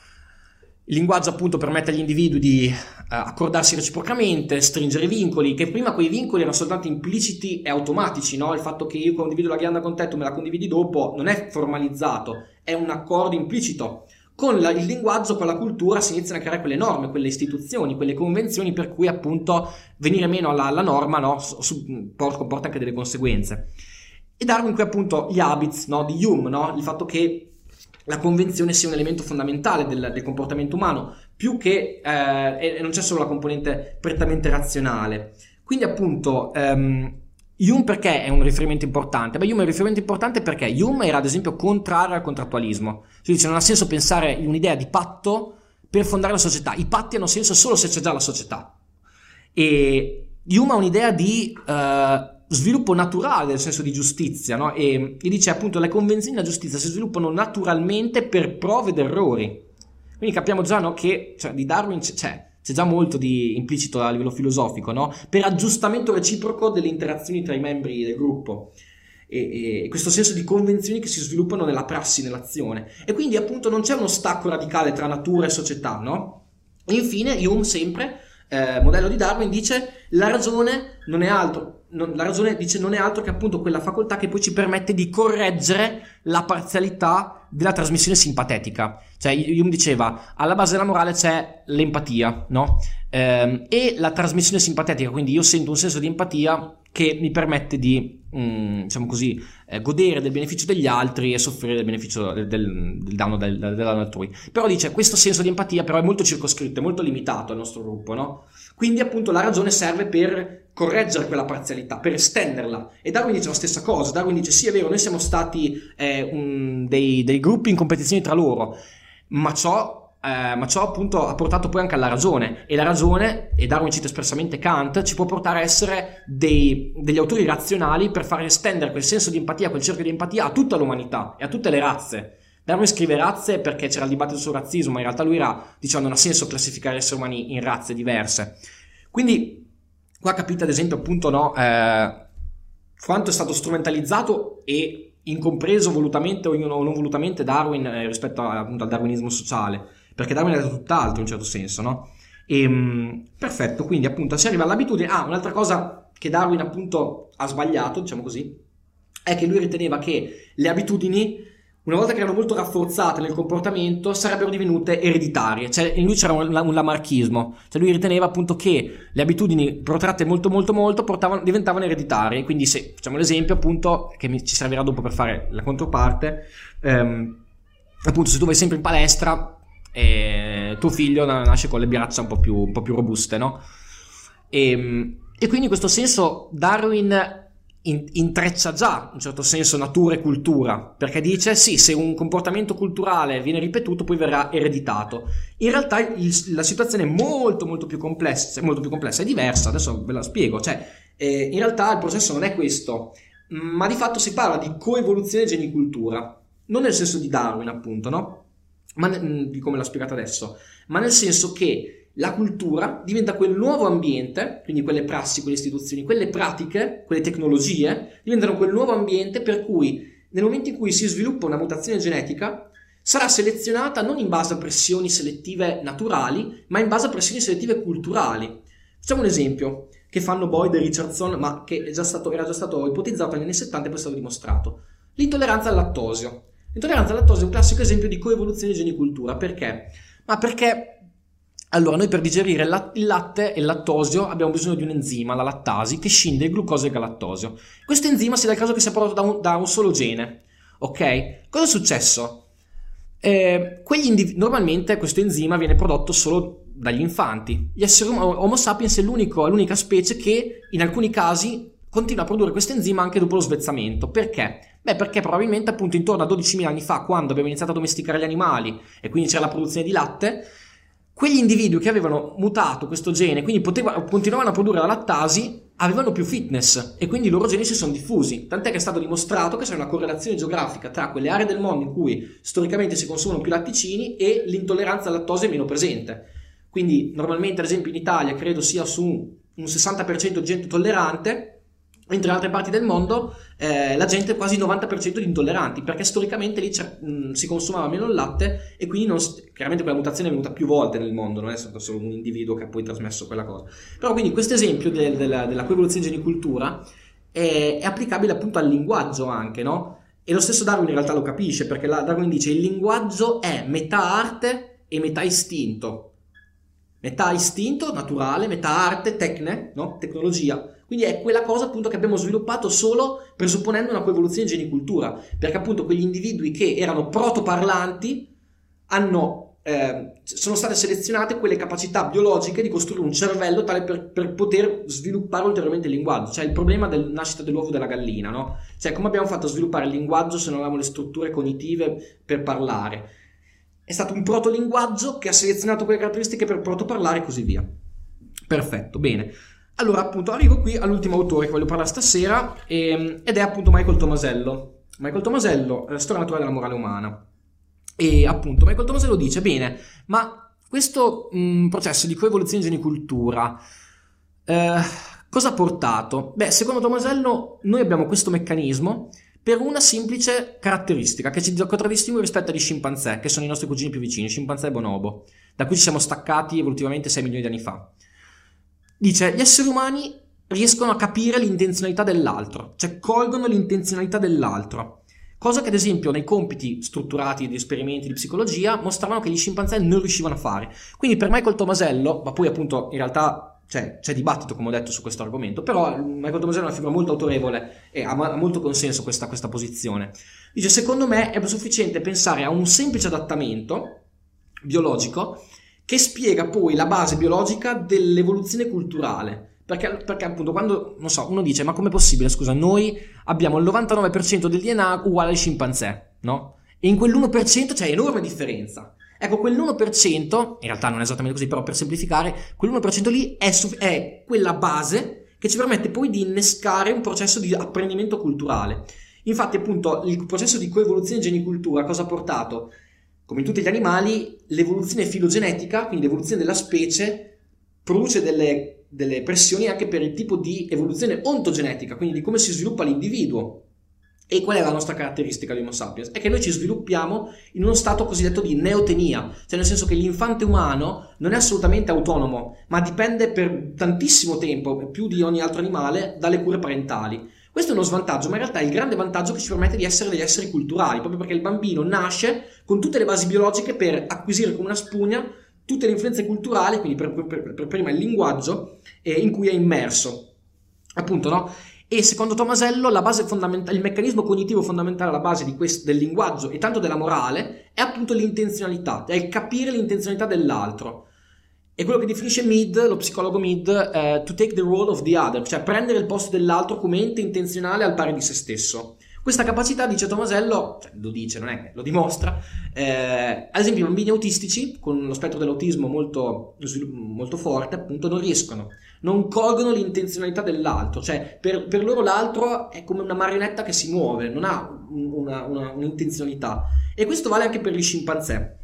Il linguaggio appunto permette agli individui di uh, accordarsi reciprocamente, stringere vincoli, che prima quei vincoli erano soltanto impliciti e automatici, no? Il fatto che io condivido la ghianda con te, tu me la condividi dopo, non è formalizzato, è un accordo implicito. Con la, il linguaggio, con la cultura si iniziano a creare quelle norme, quelle istituzioni, quelle convenzioni per cui appunto venire meno alla, alla norma no? Su, comporta anche delle conseguenze. E Darwin qui appunto gli habits no? di Hume, no? il fatto che la convenzione sia un elemento fondamentale del, del comportamento umano, più che eh, e non c'è solo la componente prettamente razionale. Quindi appunto um, Hume perché è un riferimento importante? Beh, Hume è un riferimento importante perché Hume era ad esempio contrario al contrattualismo, cioè dice non ha senso pensare in un'idea di patto per fondare la società, i patti hanno senso solo se c'è già la società. E Hume ha un'idea di... Uh, sviluppo naturale del senso di giustizia, no? E, e dice appunto le convenzioni della giustizia si sviluppano naturalmente per prove ed errori. Quindi capiamo già no, che cioè, di Darwin c'è, c'è, già molto di implicito a livello filosofico, no? Per aggiustamento reciproco delle interazioni tra i membri del gruppo. E, e, questo senso di convenzioni che si sviluppano nella prassi, nell'azione. E quindi appunto non c'è uno stacco radicale tra natura e società, no? E infine Hume sempre, eh, modello di Darwin, dice la ragione non è altro non, la ragione dice non è altro che appunto quella facoltà che poi ci permette di correggere la parzialità della trasmissione simpatetica. Cioè, Hume diceva, alla base della morale c'è l'empatia, no? Ehm, e la trasmissione simpatetica, quindi io sento un senso di empatia che mi permette di, mh, mm, diciamo così, eh, godere del beneficio degli altri e soffrire del beneficio del, del, del danno del, del, danno altrui. Però dice, questo senso di empatia però è molto circoscritto, è molto limitato al nostro gruppo, no? Quindi appunto la ragione serve per correggere quella parzialità, per estenderla. E Darwin dice la stessa cosa. Darwin dice: Sì, è vero, noi siamo stati eh, un, dei, dei, gruppi in competizione tra loro, ma ciò, eh, ma ciò, appunto ha portato poi anche alla ragione. E la ragione, e Darwin cita espressamente Kant, ci può portare a essere dei, degli autori razionali per far estendere quel senso di empatia, quel cerchio di empatia a tutta l'umanità e a tutte le razze. Darwin scrive razze perché c'era il dibattito sul razzismo, ma in realtà lui era, dicendo, non ha senso classificare esseri umani in razze diverse. Quindi Qua capite ad esempio appunto no, eh, quanto è stato strumentalizzato e incompreso volutamente o non volutamente Darwin eh, rispetto a, appunto, al darwinismo sociale, perché Darwin era tutt'altro in un certo senso, no? E, ehm, perfetto, quindi appunto si arriva all'abitudine. Ah, un'altra cosa che Darwin appunto ha sbagliato, diciamo così, è che lui riteneva che le abitudini una volta che erano molto rafforzate nel comportamento, sarebbero divenute ereditarie. Cioè, in lui c'era un, un lamarchismo. Cioè, lui riteneva appunto che le abitudini protratte molto, molto, molto portavano, diventavano ereditarie. Quindi, se facciamo l'esempio, appunto, che mi, ci servirà dopo per fare la controparte, ehm, appunto, se tu vai sempre in palestra, eh, tuo figlio nasce con le braccia un po' più, un po più robuste, no? E, ehm, e quindi in questo senso Darwin in, intreccia già in un certo senso natura e cultura, perché dice sì, se un comportamento culturale viene ripetuto poi verrà ereditato. In realtà il, la situazione è molto molto più complessa, molto più complessa, è diversa, adesso ve la spiego, cioè eh, in realtà il processo non è questo, ma di fatto si parla di coevoluzione genicultura, non nel senso di Darwin appunto, no? Ma di come l'ha spiegato adesso, ma nel senso che la cultura diventa quel nuovo ambiente, quindi quelle prassi, quelle istituzioni, quelle pratiche, quelle tecnologie, diventano quel nuovo ambiente per cui nel momento in cui si sviluppa una mutazione genetica, sarà selezionata non in base a pressioni selettive naturali, ma in base a pressioni selettive culturali. Facciamo un esempio che fanno Boyd e Richardson, ma che già stato, era già stato ipotizzato negli anni 70 e poi è stato dimostrato. L'intolleranza al lattosio. L'intolleranza al lattosio è un classico esempio di coevoluzione genicultura. Perché? Ma perché allora, noi per digerire il latte e il lattosio abbiamo bisogno di un enzima, la lattasi, che scinde il glucosio e il galatosio. Questo enzima si dà il caso che sia prodotto da un, da un solo gene. Ok? Cosa è successo? Eh, indiv- normalmente questo enzima viene prodotto solo dagli infanti. Gli esseri Homo sapiens è l'unica specie che in alcuni casi continua a produrre questo enzima anche dopo lo svezzamento. Perché? Beh, perché probabilmente appunto intorno a 12.000 anni fa, quando abbiamo iniziato a domesticare gli animali e quindi c'era la produzione di latte, quegli individui che avevano mutato questo gene, quindi poteva, continuavano a produrre la lattasi, avevano più fitness e quindi i loro geni si sono diffusi. Tant'è che è stato dimostrato che c'è una correlazione geografica tra quelle aree del mondo in cui storicamente si consumano più latticini e l'intolleranza al lattosio è meno presente. Quindi normalmente, ad esempio, in Italia credo sia su un 60% di gente tollerante, Mentre in altre parti del mondo eh, la gente è quasi il 90% di intolleranti, perché storicamente lì mh, si consumava meno il latte e quindi non, chiaramente quella mutazione è venuta più volte nel mondo, non è stato solo un individuo che ha poi trasmesso quella cosa. Però quindi questo esempio del, della, della coevoluzione genicultura è, è, applicabile appunto al linguaggio anche, no? E lo stesso Darwin in realtà lo capisce, perché Darwin dice il linguaggio è metà arte e metà istinto. Metà istinto naturale, metà arte, tecne, no? tecnologia. Quindi è quella cosa appunto che abbiamo sviluppato solo presupponendo una coevoluzione genicultura, perché appunto quegli individui che erano protoparlanti hanno, eh, sono state selezionate quelle capacità biologiche di costruire un cervello tale per, per, poter sviluppare ulteriormente il linguaggio. Cioè il problema della nascita dell'uovo della gallina, no? Cioè come abbiamo fatto a sviluppare il linguaggio se non avevamo le strutture cognitive per parlare? È stato un protolinguaggio che ha selezionato quelle caratteristiche per protoparlare e così via. Perfetto, bene. Allora, appunto, arrivo qui all'ultimo autore che voglio parlare stasera e, ed è appunto Michael Tomasello. Michael Tomasello, la storia naturale della morale umana. E appunto, Michael Tomasello dice, bene, ma questo mh, processo di coevoluzione genicultura eh, cosa ha portato? Beh, secondo Tomasello noi abbiamo questo meccanismo per una semplice caratteristica che ci contraddistingue rispetto agli scimpanzé, che sono i nostri cugini più vicini, scimpanzé e bonobo, da cui ci siamo staccati evolutivamente 6 milioni di anni fa. Dice, gli esseri umani riescono a capire l'intenzionalità dell'altro, cioè colgono l'intenzionalità dell'altro. Cosa che ad esempio nei compiti strutturati di esperimenti di psicologia mostravano che gli scimpanzé non riuscivano a fare. Quindi per Michael Tomasello, ma poi appunto in realtà cioè, c'è dibattito come ho detto su questo argomento, però Michael Tomasello è una figura molto autorevole e ha, molto consenso questa, questa posizione. Dice, secondo me è sufficiente pensare a un semplice adattamento biologico che spiega poi la base biologica dell'evoluzione culturale. Perché, perché, appunto quando, non so, uno dice ma com'è possibile, scusa, noi abbiamo il 99% del DNA uguale ai scimpanzé, no? E in quell'1% c'è enorme differenza. Ecco, quell'1%, in realtà non è esattamente così, però per semplificare, quell'1% lì è, è quella base che ci permette poi di innescare un processo di apprendimento culturale. Infatti, appunto, il processo di coevoluzione genicultura cosa ha portato? Come in tutti gli animali, l'evoluzione filogenetica, quindi l'evoluzione della specie, produce delle, delle pressioni anche per il tipo di evoluzione ontogenetica, quindi di come si sviluppa l'individuo. E qual è la nostra caratteristica di Homo sapiens? È che noi ci sviluppiamo in uno stato cosiddetto di neotenia, cioè nel senso che l'infante umano non è assolutamente autonomo, ma dipende per tantissimo tempo, più di ogni altro animale, dalle cure parentali. Questo è uno svantaggio, ma in realtà è il grande vantaggio che ci permette di essere degli esseri culturali, proprio perché il bambino nasce con tutte le basi biologiche per acquisire come una spugna tutte le influenze culturali, quindi per, per, per prima il linguaggio eh, in cui è immerso. Appunto, no? E secondo Tomasello il meccanismo cognitivo fondamentale alla base questo, del linguaggio e tanto della morale è appunto l'intenzionalità, è il capire l'intenzionalità dell'altro. E quello che definisce Mead, lo psicologo Mead, eh, to take the role of the other, cioè prendere il posto dell'altro come ente intenzionale al pari di se stesso. Questa capacità, dice Tomasello, cioè lo dice, non è che lo dimostra, eh, ad esempio i bambini autistici con lo spettro dell'autismo molto, molto forte, appunto, non riescono, non colgono l'intenzionalità dell'altro, cioè per, per, loro l'altro è come una marionetta che si muove, non ha una, una, un'intenzionalità. E questo vale anche per gli scimpanzé.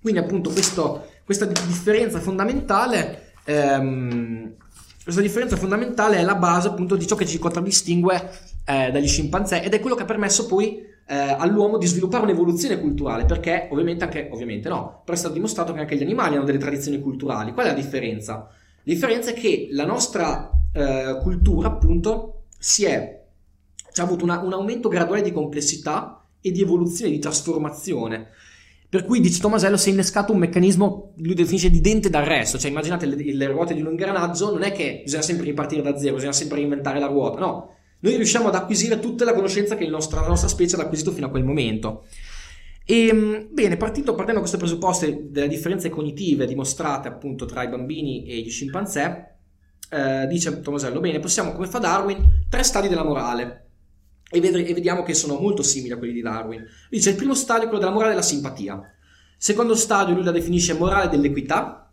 Quindi appunto questo questa differenza fondamentale ehm, questa differenza fondamentale è la base appunto di ciò che ci contraddistingue eh, dagli scimpanzé ed è quello che ha permesso poi eh, all'uomo di sviluppare un'evoluzione culturale perché ovviamente anche ovviamente no però è stato dimostrato che anche gli animali hanno delle tradizioni culturali qual è la differenza? la differenza è che la nostra eh, cultura appunto si è ha avuto una, un aumento graduale di complessità e di evoluzione, di trasformazione per cui dice Tomasello si è innescato un meccanismo, lui definisce di dente d'arresto, cioè immaginate le, le ruote di un ingranaggio, non è che bisogna sempre ripartire da zero, bisogna sempre reinventare la ruota, no. Noi riusciamo ad acquisire tutta la conoscenza che nostro, la nostra specie ha acquisito fino a quel momento. E, ehm, bene, partendo, partendo da queste presupposte delle differenze cognitive dimostrate appunto tra i bambini e gli scimpanzé, eh, dice Tomasello, bene, possiamo, come fa Darwin, tre stadi della morale e, ved- e vediamo che sono molto simili a quelli di Darwin. Dice il primo stadio è quello della morale della simpatia. Secondo stadio lui la definisce morale dell'equità,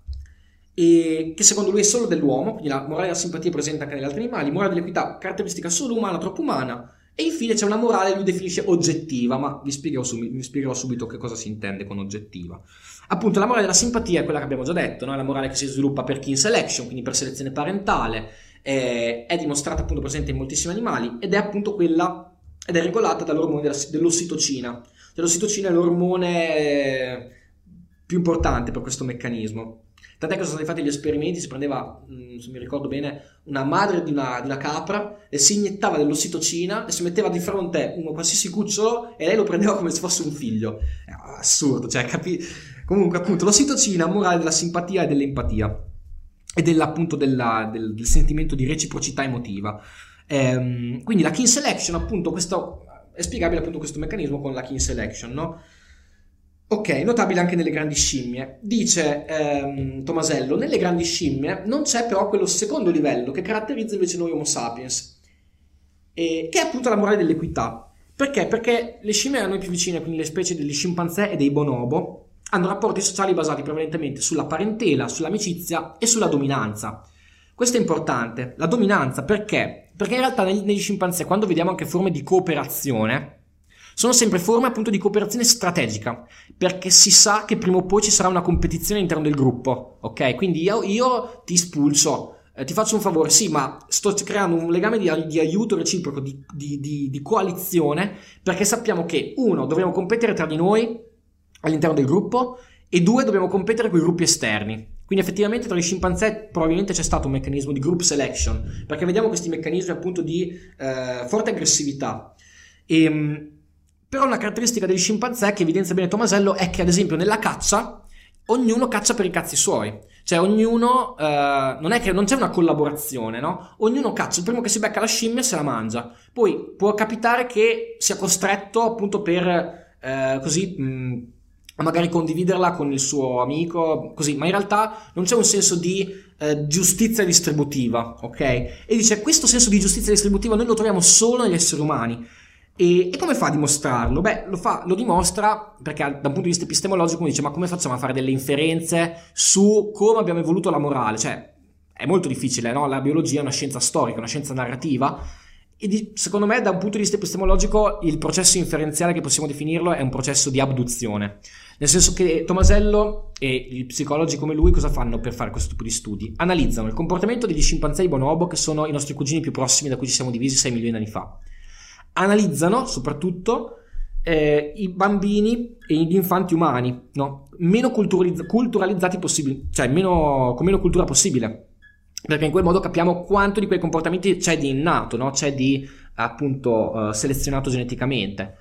e che secondo lui è solo dell'uomo, quindi la morale della simpatia è presente anche negli altri animali, morale dell'equità, caratteristica solo umana, troppo umana, e infine c'è una morale che lui definisce oggettiva, ma vi spiegherò, subito, vi spiegherò subito che cosa si intende con oggettiva. Appunto, la morale della simpatia è quella che abbiamo già detto, no? la morale che si sviluppa per kin selection, quindi per selezione parentale, eh, è dimostrata appunto presente in moltissimi animali ed è appunto quella ed è regolata dall'ormone dell'ossitocina. L'ossitocina è l'ormone più importante per questo meccanismo. Tant'è che sono stati fatti gli esperimenti, si prendeva, mm, se mi ricordo bene, una madre di una, di una capra e si iniettava dell'ossitocina e si metteva di fronte uno qualsiasi cucciolo e lei lo prendeva come se fosse un figlio. È assurdo, cioè, capi... Comunque, appunto, l'ossitocina, morale della simpatia e dell'empatia e della, appunto della, del, del, sentimento di reciprocità emotiva. Ehm, quindi la kin selection, appunto, questo, è spiegabile appunto questo meccanismo con la kin selection, no? Ok, notabile anche nelle grandi scimmie. Dice ehm, Tomasello, nelle grandi scimmie non c'è però quello secondo livello che caratterizza invece noi Homo sapiens, e, che è appunto la morale dell'equità. Perché? Perché le scimmie a noi più vicine, quindi le specie degli scimpanzé e dei bonobo, hanno rapporti sociali basati prevalentemente sulla parentela, sull'amicizia e sulla dominanza. Questo è importante, la dominanza perché? Perché in realtà negli, negli scimpanzé, quando vediamo anche forme di cooperazione, sono sempre forme appunto di cooperazione strategica, perché si sa che prima o poi ci sarà una competizione all'interno del gruppo, ok? Quindi io, io ti spulso, eh, ti faccio un favore, sì, ma sto creando un legame di, di aiuto reciproco, di, di, di, coalizione, perché sappiamo che, uno, dobbiamo competere tra di noi all'interno del gruppo, e due, dobbiamo competere con i gruppi esterni. Quindi effettivamente tra i scimpanzé probabilmente c'è stato un meccanismo di group selection, perché vediamo questi meccanismi appunto di eh, forte aggressività. E, ehm, però una caratteristica degli scimpanzé che evidenzia bene Tomasello è che ad esempio nella caccia ognuno caccia per i cazzi suoi. Cioè ognuno, eh, non è che non c'è una collaborazione, no? Ognuno caccia, il primo che si becca la scimmia se la mangia. Poi può capitare che sia costretto appunto per eh, così... Mh, magari condividerla con il suo amico, così, ma in realtà non c'è un senso di eh, giustizia distributiva, ok? E dice questo senso di giustizia distributiva noi lo troviamo solo negli esseri umani. E, e, come fa a dimostrarlo? Beh, lo, fa, lo dimostra perché da un punto di vista epistemologico dice ma come facciamo a fare delle inferenze su come abbiamo evoluto la morale? Cioè, è molto difficile, no? La biologia è una scienza storica, una scienza narrativa e secondo me da un punto di vista epistemologico il processo inferenziale che possiamo definirlo è un processo di abduzione. Nel senso che Tomasello e gli psicologi come lui cosa fanno per fare questo tipo di studi? Analizzano il comportamento degli scimpanzé bonobo che sono i nostri cugini più prossimi da cui ci siamo divisi 6 milioni di anni fa analizzano soprattutto eh, i bambini e gli infanti umani, no? meno culturizz- culturalizzati possibile, cioè meno, con meno cultura possibile. Perché in quel modo capiamo quanto di quei comportamenti c'è di innato, no? c'è di appunto uh, selezionato geneticamente.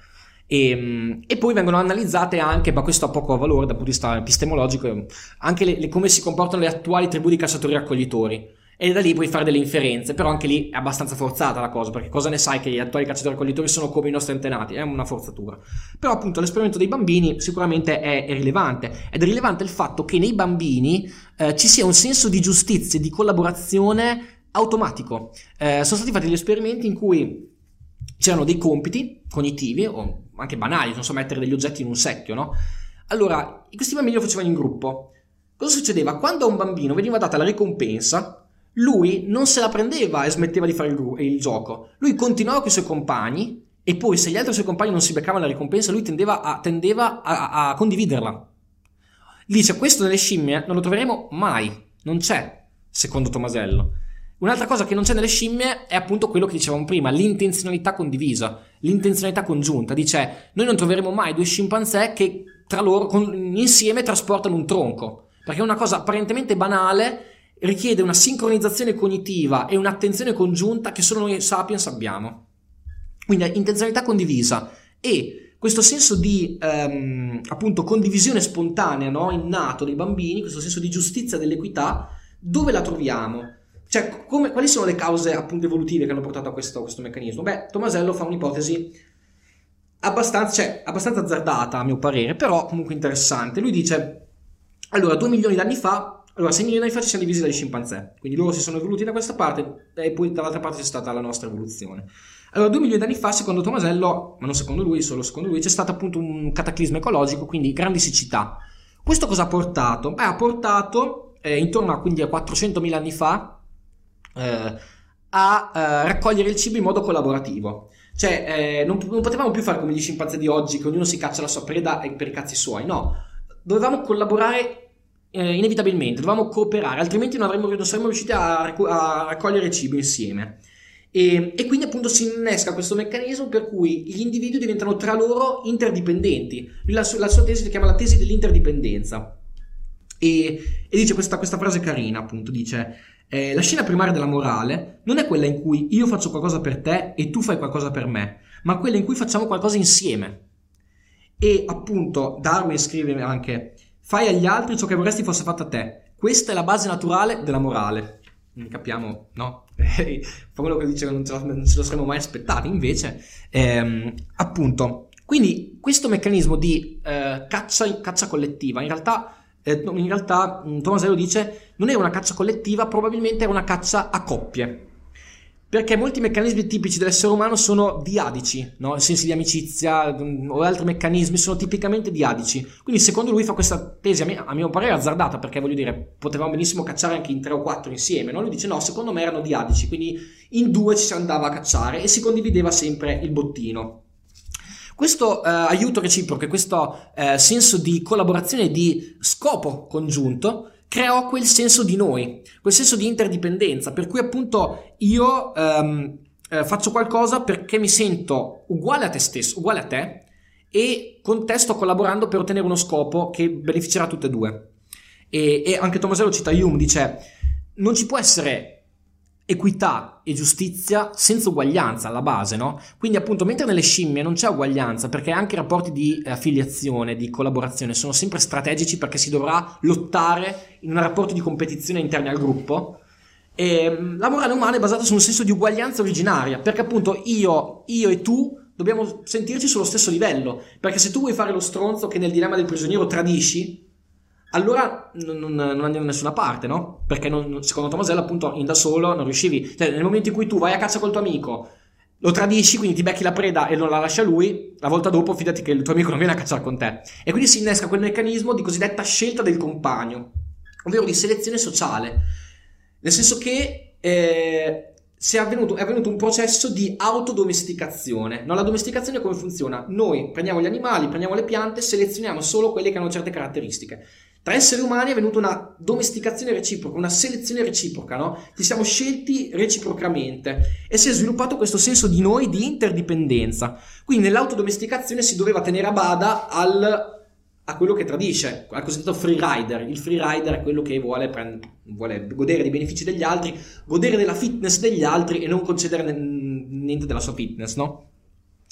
E, ehm, e, poi vengono analizzate anche, ma questo ha poco valore dal punto di vista epistemologico, anche le, le, come si comportano le attuali tribù di cacciatori-raccoglitori e da lì puoi fare delle inferenze, però anche lì è abbastanza forzata la cosa, perché cosa ne sai che gli attuali cacciatori raccoglitori sono come i nostri antenati? È una forzatura. Però appunto l'esperimento dei bambini sicuramente è, è rilevante, ed è rilevante il fatto che nei bambini eh, ci sia un senso di giustizia e di collaborazione automatico. Eh, sono stati fatti degli esperimenti in cui c'erano dei compiti cognitivi, o anche banali, non so, mettere degli oggetti in un secchio, no? Allora, questi bambini lo facevano in gruppo. Cosa succedeva? Quando a un bambino veniva data la ricompensa, lui non se la prendeva e smetteva di fare il, il gioco. Lui continuava con i suoi compagni e poi se gli altri suoi compagni non si beccavano la ricompensa, lui tendeva a, tendeva a, a condividerla. Dice, questo nelle scimmie non lo troveremo mai, non c'è, secondo Tomasello. Un'altra cosa che non c'è nelle scimmie è appunto quello che dicevamo prima, l'intenzionalità condivisa, l'intenzionalità congiunta. Dice, noi non troveremo mai due scimpanzé che tra loro con, insieme trasportano un tronco, perché è una cosa apparentemente banale richiede una sincronizzazione cognitiva e un'attenzione congiunta che solo noi sapiens abbiamo. Quindi intenzionalità condivisa e questo senso di ehm, appunto condivisione spontanea, no? innato dei bambini, questo senso di giustizia dell'equità, dove la troviamo? Cioè, come, quali sono le cause appunto evolutive che hanno portato a questo, questo meccanismo? Beh, Tomasello fa un'ipotesi abbastanza, cioè, abbastanza azzardata a mio parere, però comunque interessante. Lui dice, allora, due milioni di anni fa allora, 6 milioni di anni fa ci siamo divisi dagli scimpanzé, quindi loro si sono evoluti da questa parte e poi dall'altra parte c'è stata la nostra evoluzione. Allora, 2 milioni di anni fa, secondo Tomasello, ma non secondo lui, solo secondo lui, c'è stato appunto un cataclisma ecologico, quindi grandi siccità. Questo cosa ha portato? Beh, ha portato, eh, intorno a, quindi a 400.000 anni fa, eh, a eh, raccogliere il cibo in modo collaborativo. Cioè, eh, non, non potevamo più fare come gli scimpanzé di oggi, che ognuno si caccia la sua preda per i cazzi suoi, no. Dovevamo collaborare eh, inevitabilmente dovevamo cooperare, altrimenti non, avremmo, non saremmo riusciti a, a raccogliere cibo insieme. E, e, quindi appunto si innesca questo meccanismo per cui gli individui diventano tra loro interdipendenti. La, la sua tesi si chiama la tesi dell'interdipendenza. E, e dice questa, questa, frase carina, appunto, dice eh, la scena primaria della morale non è quella in cui io faccio qualcosa per te e tu fai qualcosa per me, ma quella in cui facciamo qualcosa insieme. E appunto Darwin scrive anche fai agli altri ciò che vorresti fosse fatto a te. Questa è la base naturale della morale. Capiamo, no? quello che dice che non ce, lo, non ce lo saremmo mai aspettati, invece, ehm, appunto, quindi questo meccanismo di eh, caccia, caccia collettiva in realtà eh, in realtà mm, Tomasello dice non era una caccia collettiva, probabilmente era una caccia a coppie. Perché molti meccanismi tipici dell'essere umano sono diadici, no? sensi di amicizia mm, o altri meccanismi sono tipicamente diadici. Quindi secondo lui fa questa tesi, a mio, a mio parere, azzardata, perché voglio dire, potevamo benissimo cacciare anche in tre o quattro insieme. No? Lui dice no, secondo me erano diadici, quindi in due ci si andava a cacciare e si condivideva sempre il bottino. Questo eh, aiuto reciproco e questo eh, senso di collaborazione di scopo congiunto creò quel senso di noi, quel senso di interdipendenza, per cui appunto io ehm, eh, faccio qualcosa perché mi sento uguale a te stesso, uguale a te, e con te sto collaborando per ottenere uno scopo che beneficerà tutte e due. E, e anche Tomasello cita Hume, dice non ci può essere equità e giustizia senza uguaglianza alla base, no? Quindi appunto mentre nelle scimmie non c'è uguaglianza perché anche i rapporti di affiliazione, di collaborazione sono sempre strategici perché si dovrà lottare in un rapporto di competizione interni al gruppo. E ehm, la morale umana è basata su un senso di uguaglianza originaria perché appunto io, io e tu dobbiamo sentirci sullo stesso livello perché se tu vuoi fare lo stronzo che nel dilemma del prigioniero tradisci allora non, non, andiamo da nessuna parte, no? Perché non, secondo Tomasello, appunto, in da solo non riuscivi. Cioè, nel momento in cui tu vai a caccia col tuo amico, lo tradisci, quindi ti becchi la preda e non la lascia lui, la volta dopo fidati che il tuo amico non viene a cacciare con te. E quindi si innesca quel meccanismo di cosiddetta scelta del compagno, ovvero di selezione sociale. Nel senso che eh, è avvenuto, è avvenuto, un processo di autodomesticazione. No, la domesticazione come funziona? Noi prendiamo gli animali, prendiamo le piante, selezioniamo solo quelle che hanno certe caratteristiche. Tra esseri umani è venuta una domesticazione reciproca, una selezione reciproca, no? Ci siamo scelti reciprocamente e si è sviluppato questo senso di noi di interdipendenza. Quindi nell'autodomesticazione si doveva tenere a bada al, a quello che tradisce, al cosiddetto free rider. Il free rider è quello che vuole, prend- vuole godere dei benefici degli altri, godere della fitness degli altri e non concedere niente della sua fitness, no?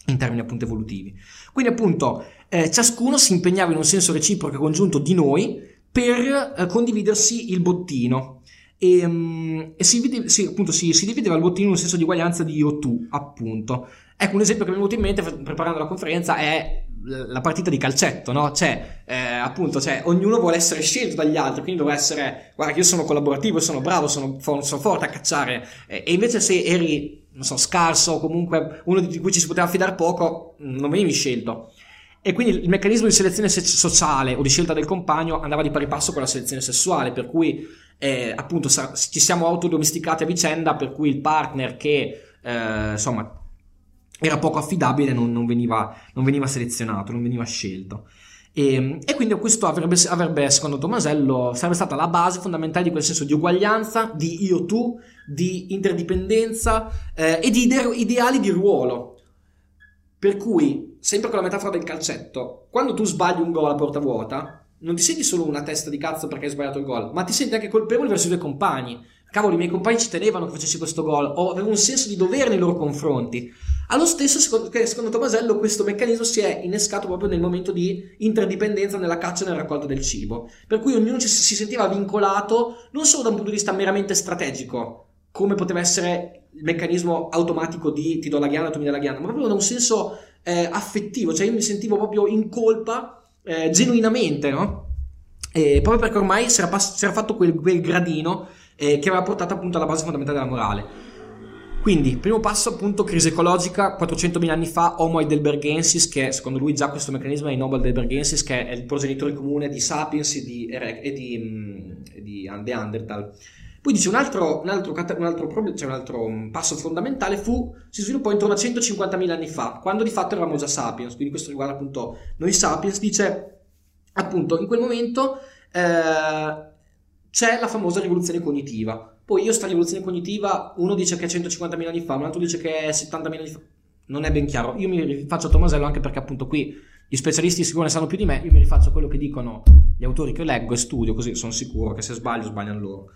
In termini appunto evolutivi. Quindi appunto eh, ciascuno si impegnava in un senso reciproco e congiunto di noi per eh, condividersi il bottino. E, um, e si, si, appunto, si, si, divideva il bottino in un senso di uguaglianza di io-tu, appunto. Ecco, un esempio che mi è venuto in mente preparando la conferenza è la partita di calcetto, no? Cioè, eh, appunto, cioè, ognuno vuole essere scelto dagli altri, quindi deve essere, guarda io sono collaborativo, sono bravo, sono, sono forte a cacciare, e invece se eri, non so, scarso o comunque uno di cui ci si poteva fidare poco, non venivi scelto. E quindi il meccanismo di selezione sociale o di scelta del compagno andava di pari passo con la selezione sessuale, per cui eh, appunto ci siamo autodomesticati a vicenda, per cui il partner che eh, insomma era poco affidabile non, non, veniva, non, veniva, selezionato, non veniva scelto. E, e quindi questo avrebbe, avrebbe, secondo Tomasello, sarebbe stata la base fondamentale di quel senso di uguaglianza, di io-tu, di interdipendenza eh, e di ide- ideali di ruolo. Per cui, sempre con la metafora del calcetto, quando tu sbagli un gol a porta vuota, non ti senti solo una testa di cazzo perché hai sbagliato il gol, ma ti senti anche colpevole verso i tuoi compagni. Cavolo, i miei compagni ci tenevano che facessi questo gol, o avevo un senso di dovere nei loro confronti. Allo stesso, secondo, secondo Tomasello, questo meccanismo si è innescato proprio nel momento di interdipendenza nella caccia e nella raccolta del cibo, per cui ognuno ci, si sentiva vincolato non solo da un punto di vista meramente strategico, come poteva essere il meccanismo automatico di ti do la ghianda, tu mi dai la ghianda, ma proprio da un senso eh, affettivo, cioè io mi sentivo proprio in colpa eh, genuinamente, no? E proprio perché ormai si era, pass- si era fatto quel, quel gradino eh, che aveva portato appunto alla base fondamentale della morale. Quindi, primo passo appunto, crisi ecologica, 400.000 anni fa, Homo heidelbergensis, che secondo lui già questo meccanismo è in Homo heidelbergensis, che è il progenitore comune di Sapiens e di, e di, mm, e di Neanderthal. Poi dice un altro, un altro, un altro, cioè un altro mm, passo fondamentale fu, si sviluppò intorno a 150.000 anni fa, quando di fatto eravamo già sapiens, quindi questo riguarda appunto noi sapiens, dice appunto in quel momento eh, c'è la famosa rivoluzione cognitiva. Poi io sta rivoluzione cognitiva, uno dice che è 150.000 anni fa, un altro dice che è 70.000 anni fa. Non è ben chiaro. Io mi rifaccio a Tomasello anche perché appunto qui gli specialisti sicuro ne sanno più di me, io mi rifaccio a quello che dicono gli autori che leggo e studio, così sono sicuro che se sbaglio sbagliano loro.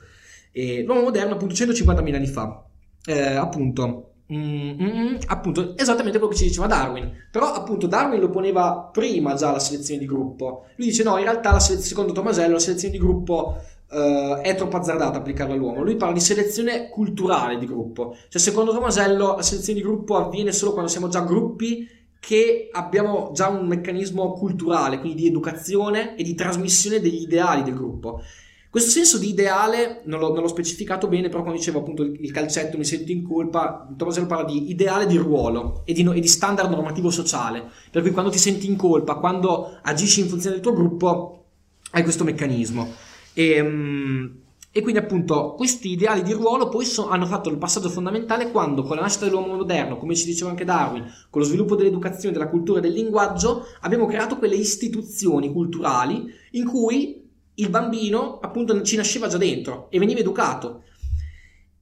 E l'uomo moderno appunto 150.000 anni fa, eh, appunto Mm, mm, mm, appunto, esattamente quello che ci diceva Darwin. Però, appunto, Darwin lo poneva prima già la selezione di gruppo. Lui dice: no, in realtà, sele- secondo Tomasello, la selezione di gruppo uh, è troppo azzardata applicarla all'uomo. Lui parla di selezione culturale di gruppo. Cioè, secondo Tomasello, la selezione di gruppo avviene solo quando siamo già gruppi che abbiamo già un meccanismo culturale, quindi di educazione e di trasmissione degli ideali del gruppo. Questo senso di ideale non l'ho, non l'ho, specificato bene, però quando dicevo appunto il, calcetto mi sento in colpa, Tomasello parla di ideale di ruolo e di, e di, standard normativo sociale, per cui quando ti senti in colpa, quando agisci in funzione del tuo gruppo, hai questo meccanismo. E, um, e quindi appunto questi ideali di ruolo poi so, hanno fatto il passaggio fondamentale quando con la nascita dell'uomo moderno, come ci diceva anche Darwin, con lo sviluppo dell'educazione, della cultura e del linguaggio, abbiamo creato quelle istituzioni culturali in cui il bambino appunto ci nasceva già dentro e veniva educato.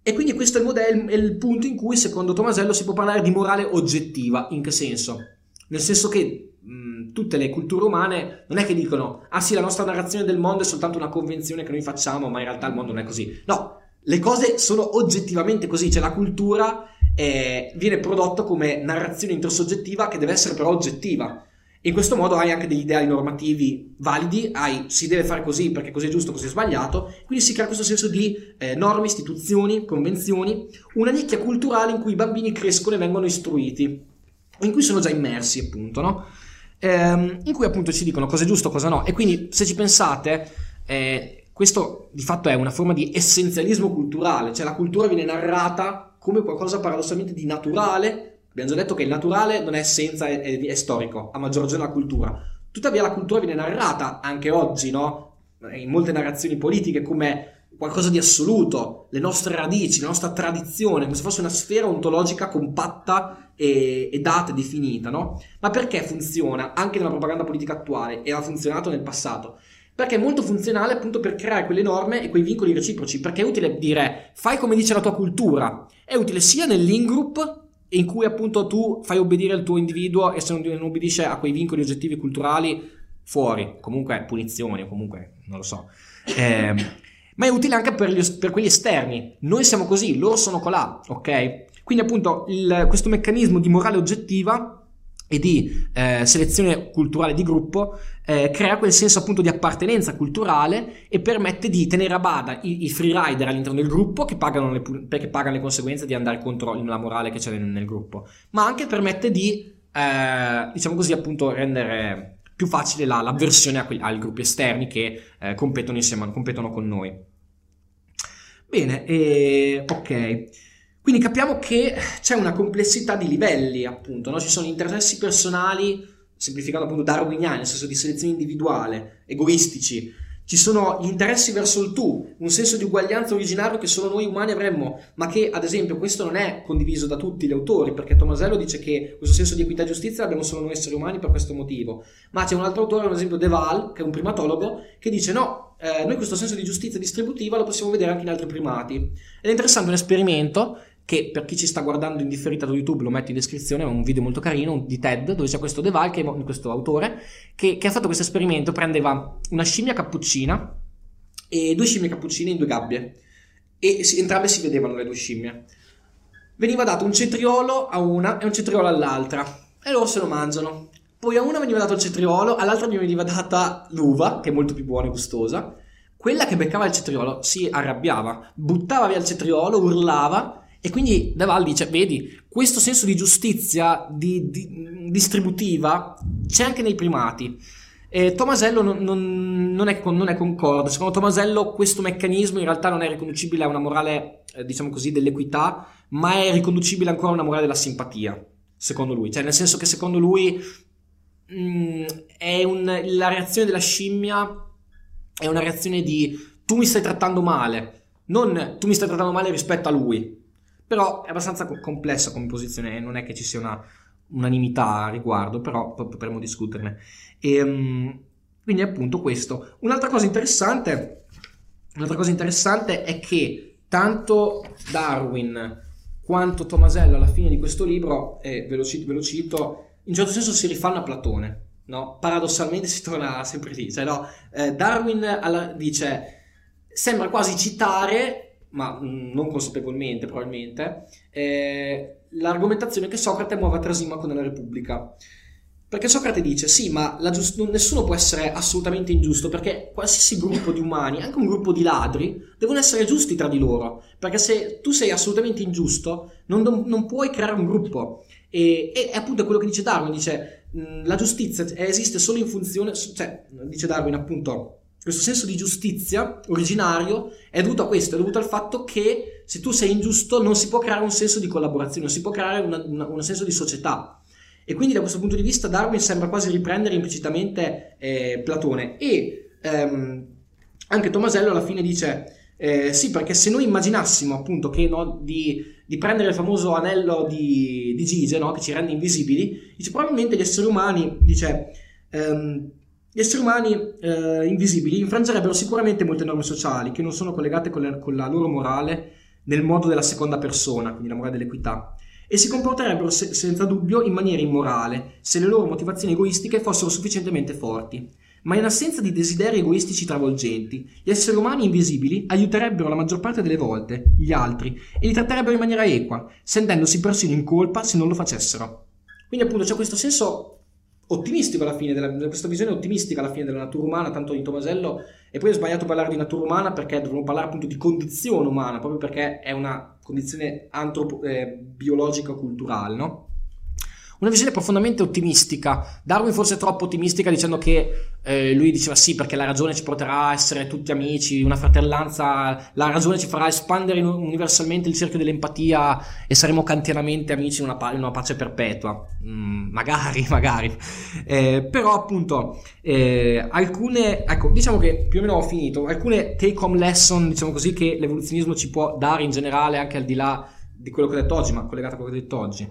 E quindi questo è il, modello, è il punto in cui secondo Tomasello si può parlare di morale oggettiva. In che senso? Nel senso che tutte le culture umane non è che dicono ah sì la nostra narrazione del mondo è soltanto una convenzione che noi facciamo ma in realtà il mondo non è così. No, le cose sono oggettivamente così, cioè la cultura eh, viene prodotta come narrazione intersoggettiva che deve essere però oggettiva. In questo modo hai anche degli ideali normativi validi, hai si deve fare così perché così è giusto, così è sbagliato, quindi si crea questo senso di eh, norme, istituzioni, convenzioni, una nicchia culturale in cui i bambini crescono e vengono istruiti, in cui sono già immersi appunto, no? Ehm, in cui appunto ci dicono cosa è giusto, cosa no, e quindi se ci pensate, eh, questo di fatto è una forma di essenzialismo culturale, cioè la cultura viene narrata come qualcosa paradossalmente di naturale, Abbiamo già detto che il naturale non è essenza, è, è, storico, a maggior ragione la cultura. Tuttavia la cultura viene narrata anche oggi, no? In molte narrazioni politiche come qualcosa di assoluto, le nostre radici, la nostra tradizione, come se fosse una sfera ontologica compatta e, e data e definita, no? Ma perché funziona anche nella propaganda politica attuale e ha funzionato nel passato? Perché è molto funzionale appunto per creare quelle norme e quei vincoli reciproci, perché è utile dire fai come dice la tua cultura, è utile sia nell'in-group in cui appunto tu fai obbedire il tuo individuo e se non obbedisce a quei vincoli oggettivi culturali fuori, comunque punizioni o comunque non lo so. Eh, ma è utile anche per, gli, per, quelli esterni. Noi siamo così, loro sono colà, ok? Quindi appunto il, questo meccanismo di morale oggettiva e di eh, selezione culturale di gruppo eh, crea quel senso appunto di appartenenza culturale e permette di tenere a bada i, i free rider all'interno del gruppo che pagano, le, perché pagano le conseguenze di andare contro la morale che c'è nel, nel gruppo, ma anche permette di, eh, diciamo così, appunto rendere più facile la, l'avversione quegli, ai gruppi esterni che eh, competono insieme, competono con noi. Bene, ok. Quindi capiamo che c'è una complessità di livelli, appunto, no? ci sono interessi personali, semplificando appunto darwiniani, nel senso di selezione individuale, egoistici, ci sono gli interessi verso il tu, un senso di uguaglianza originario che solo noi umani avremmo, ma che ad esempio questo non è condiviso da tutti gli autori, perché Tomasello dice che questo senso di equità e giustizia l'abbiamo solo noi esseri umani per questo motivo. Ma c'è un altro autore, ad esempio De Waal, che è un primatologo, che dice no, eh, noi questo senso di giustizia distributiva lo possiamo vedere anche in altri primati. Ed è interessante un esperimento che per chi ci sta guardando in differita su YouTube lo metto in descrizione, è un video molto carino di TED dove c'è questo Deval, che questo autore, che, che ha fatto questo esperimento, prendeva una scimmia cappuccina e due scimmie cappuccine in due gabbie e si, entrambe si vedevano le due scimmie. Veniva dato un cetriolo a una e un cetriolo all'altra e loro se lo mangiano. Poi a una veniva dato il cetriolo, all'altra gli veniva data l'uva, che è molto più buona e gustosa. Quella che beccava il cetriolo si arrabbiava, buttava via il cetriolo, urlava e quindi Deval dice, vedi, questo senso di giustizia di, di, distributiva c'è anche nei primati. E Tomasello non, non, non, è, non, è, concorde. Secondo Tomasello questo meccanismo in realtà non è riconducibile a una morale, eh, diciamo così, dell'equità, ma è riconducibile ancora a una morale della simpatia, secondo lui. Cioè, nel senso che secondo lui mh, mm, è un, la reazione della scimmia è una reazione di tu mi stai trattando male, non tu mi stai trattando male rispetto a lui. Però è abbastanza complessa come posizione, non è che ci sia una unanimità a riguardo, però potremmo discuterne. E, um, quindi appunto questo. Un'altra cosa interessante, un'altra cosa interessante è che tanto Darwin quanto Tomasello alla fine di questo libro, e ve lo cito, ve lo cito in certo senso si rifanno a Platone. No? Paradossalmente si torna sempre lì. Cioè, no? eh, Darwin alla, dice, sembra quasi citare, ma mh, mm, non consapevolmente probabilmente, eh, l'argomentazione che Socrate muove a Trasimaco nella Repubblica. Perché Socrate dice, sì, ma giust- nessuno può essere assolutamente ingiusto, perché qualsiasi gruppo di umani, anche un gruppo di ladri, devono essere giusti tra di loro. Perché se tu sei assolutamente ingiusto, non, non puoi creare un gruppo. E, e, appunto è quello che dice Darwin, dice la giustizia esiste solo in funzione, cioè dice Darwin appunto, questo senso di giustizia originario è dovuto a questo, è dovuto al fatto che se tu sei ingiusto non si può creare un senso di collaborazione, non si può creare una, una, un senso di società. E quindi da questo punto di vista Darwin sembra quasi riprendere implicitamente eh, Platone. E ehm, anche Tomasello alla fine dice, eh, sì, perché se noi immaginassimo appunto che no, di, di, prendere il famoso anello di, di Gige, no, che ci rende invisibili, dice probabilmente gli esseri umani, dice... Ehm, gli esseri umani eh, invisibili infrangerebbero sicuramente molte norme sociali che non sono collegate con la, con la loro morale nel modo della seconda persona, quindi la morale dell'equità e si comporterebbero se- senza dubbio in maniera immorale se le loro motivazioni egoistiche fossero sufficientemente forti. Ma in assenza di desideri egoistici travolgenti, gli esseri umani invisibili aiuterebbero la maggior parte delle volte gli altri e li tratterebbero in maniera equa, sentendosi persino in colpa se non lo facessero. Quindi appunto c'è questo senso ottimistico alla fine, della, questa visione ottimistica alla fine della natura umana, tanto di Tomasello, e poi è sbagliato parlare di natura umana perché dovremmo parlare appunto di condizione umana, proprio perché è una condizione antropo- eh, biologica culturale, no? Una visione profondamente ottimistica. Darwin forse troppo ottimistica dicendo che eh, lui diceva sì perché la ragione ci porterà a essere tutti amici, una fratellanza, la ragione ci farà espandere universalmente il cerchio dell'empatia e saremo kantianamente amici in una, in una pace perpetua. Mm, magari, magari. Eh, però appunto eh, alcune, ecco, diciamo che più o meno ho finito, alcune take home lesson, diciamo così, che l'evoluzionismo ci può dare in generale anche al di là di quello che ho detto oggi, ma collegato a quello che ho detto oggi.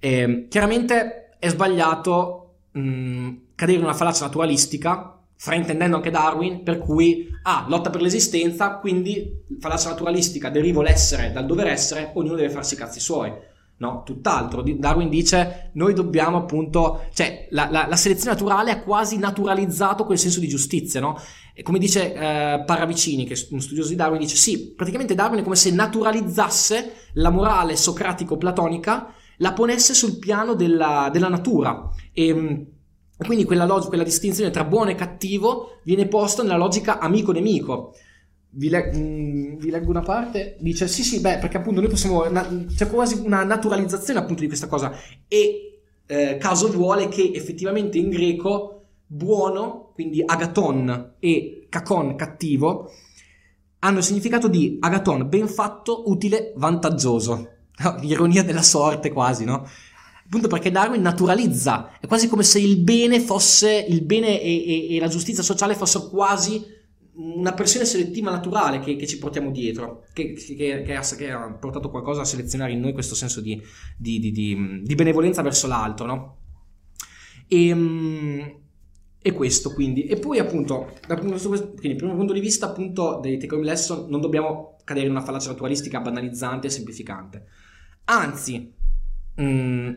Eh, chiaramente è sbagliato mh, mm, cadere in una fallacia naturalistica, fraintendendo anche Darwin, per cui, ah, lotta per l'esistenza, quindi fallacia naturalistica, derivo l'essere dal dover essere, ognuno deve farsi i cazzi suoi. No, tutt'altro. Darwin dice, noi dobbiamo appunto, cioè la, la, la selezione naturale ha quasi naturalizzato quel senso di giustizia, no? E come dice eh, Paravicini, che è un studioso di Darwin, dice sì, praticamente Darwin è come se naturalizzasse la morale socratico-platonica la ponesse sul piano della, della natura. E, mm, quindi quella, log- quella, distinzione tra buono e cattivo viene posta nella logica amico-nemico. Vi, le- mh, mm, vi, leggo una parte, dice sì sì, beh, perché appunto noi possiamo, na- c'è quasi una naturalizzazione appunto di questa cosa e eh, caso vuole che effettivamente in greco buono, quindi agaton e kakon cattivo, hanno il significato di agaton ben fatto, utile, vantaggioso. ironia della sorte quasi, no? Appunto perché Darwin naturalizza, è quasi come se il bene fosse, il bene e, e, e la giustizia sociale fossero quasi una pressione selettiva naturale che, che ci portiamo dietro, che, che, che, ha, portato qualcosa a selezionare in noi questo senso di, di, di, di benevolenza verso l'altro, no? E, ehm, e, questo quindi. E poi appunto, dal primo punto di vista appunto dei take home lesson, non dobbiamo cadere in una fallacia naturalistica banalizzante e semplificante. Anzi, mh, mm,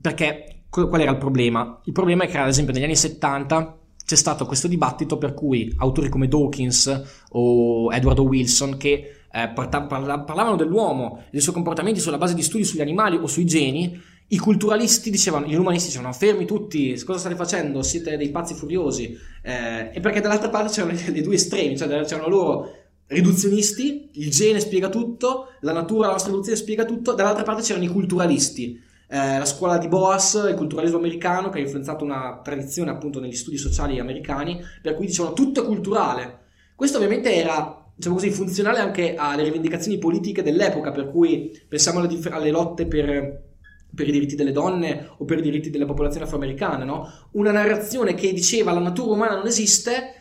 perché qual era il problema? Il problema è che, ad esempio, negli anni 70 c'è stato questo dibattito per cui autori come Dawkins o Edward Wilson che eh, parla- parla- parlavano dell'uomo e dei suoi comportamenti sulla base di studi sugli animali o sui geni, i culturalisti dicevano, gli umanisti dicevano fermi tutti, cosa state facendo? Siete dei pazzi furiosi. Eh, e perché dall'altra parte c'erano i due estremi, cioè c'erano loro riduzionisti, il gene spiega tutto, la natura, la nostra evoluzione spiega tutto, dall'altra parte c'erano i culturalisti, eh, la scuola di Boas, il culturalismo americano che ha influenzato una tradizione appunto negli studi sociali americani, per cui dicevano tutto è culturale. Questo ovviamente era, diciamo così, funzionale anche alle rivendicazioni politiche dell'epoca, per cui pensiamo alle, dif- alle lotte per per i diritti delle donne o per i diritti della popolazione afroamericana, no? Una narrazione che diceva la natura umana non esiste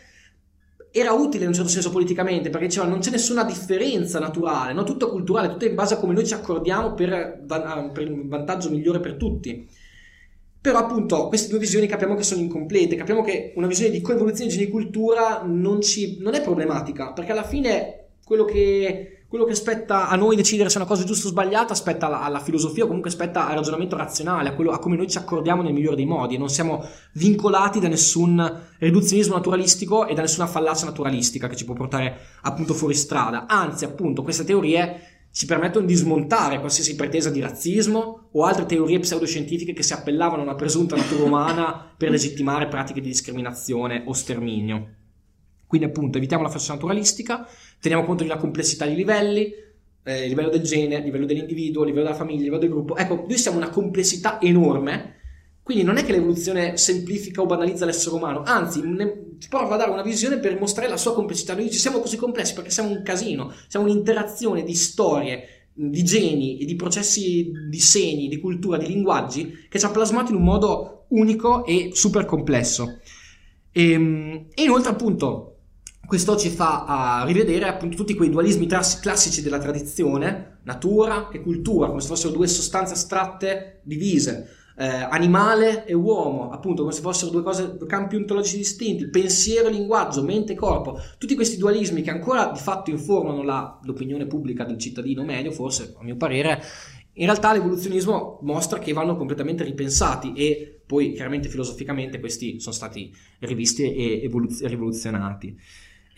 era utile in un certo senso politicamente perché diceva non c'è nessuna differenza naturale, no? tutto culturale, tutto in base a come noi ci accordiamo per, per un vantaggio migliore per tutti. Però appunto queste due visioni capiamo che sono incomplete, capiamo che una visione di coevoluzione di genicultura non, ci, non è problematica, perché alla fine quello che quello che spetta a noi decidere se una cosa è giusta o sbagliata, spetta alla, alla filosofia o comunque spetta al ragionamento razionale, a, quello, a come noi ci accordiamo nel migliore dei modi. Non siamo vincolati da nessun riduzionismo naturalistico e da nessuna fallacia naturalistica che ci può portare appunto fuori strada. Anzi, appunto, queste teorie ci permettono di smontare qualsiasi pretesa di razzismo o altre teorie pseudoscientifiche che si appellavano a una presunta natura umana per legittimare pratiche di discriminazione o sterminio. Quindi appunto evitiamo la falsa naturalistica, teniamo conto di una complessità di livelli, eh, livello del gene, livello dell'individuo, livello della famiglia, livello del gruppo. Ecco, noi siamo una complessità enorme, quindi non è che l'evoluzione semplifica o banalizza l'essere umano, anzi ne, ci prova a dare una visione per mostrare la sua complessità. Noi ci siamo così complessi perché siamo un casino, siamo un'interazione di storie, di geni e di processi di segni, di cultura, di linguaggi che ci ha plasmato in un modo unico e super complesso. E, ehm, e inoltre appunto questo ci fa uh, rivedere appunto tutti quei dualismi tras- classici della tradizione, natura e cultura, come se fossero due sostanze astratte divise, eh, animale e uomo, appunto come se fossero due cose, due campi ontologici distinti, pensiero e linguaggio, mente e corpo, tutti questi dualismi che ancora di fatto informano la, l'opinione pubblica del cittadino medio, forse a mio parere, in realtà l'evoluzionismo mostra che vanno completamente ripensati e poi chiaramente filosoficamente questi sono stati rivisti e evoluz- rivoluzionati.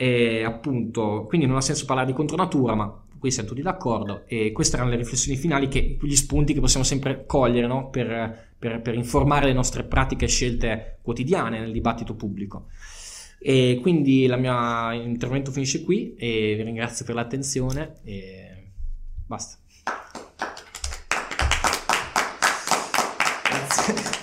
E appunto, quindi non ha senso parlare di contronatura, ma qui siamo tutti d'accordo. E queste erano le riflessioni finali, che, gli spunti che possiamo sempre cogliere no? per, per, per, informare le nostre pratiche e scelte quotidiane nel dibattito pubblico. E quindi il mio intervento finisce qui e vi ringrazio per l'attenzione e basta. Grazie.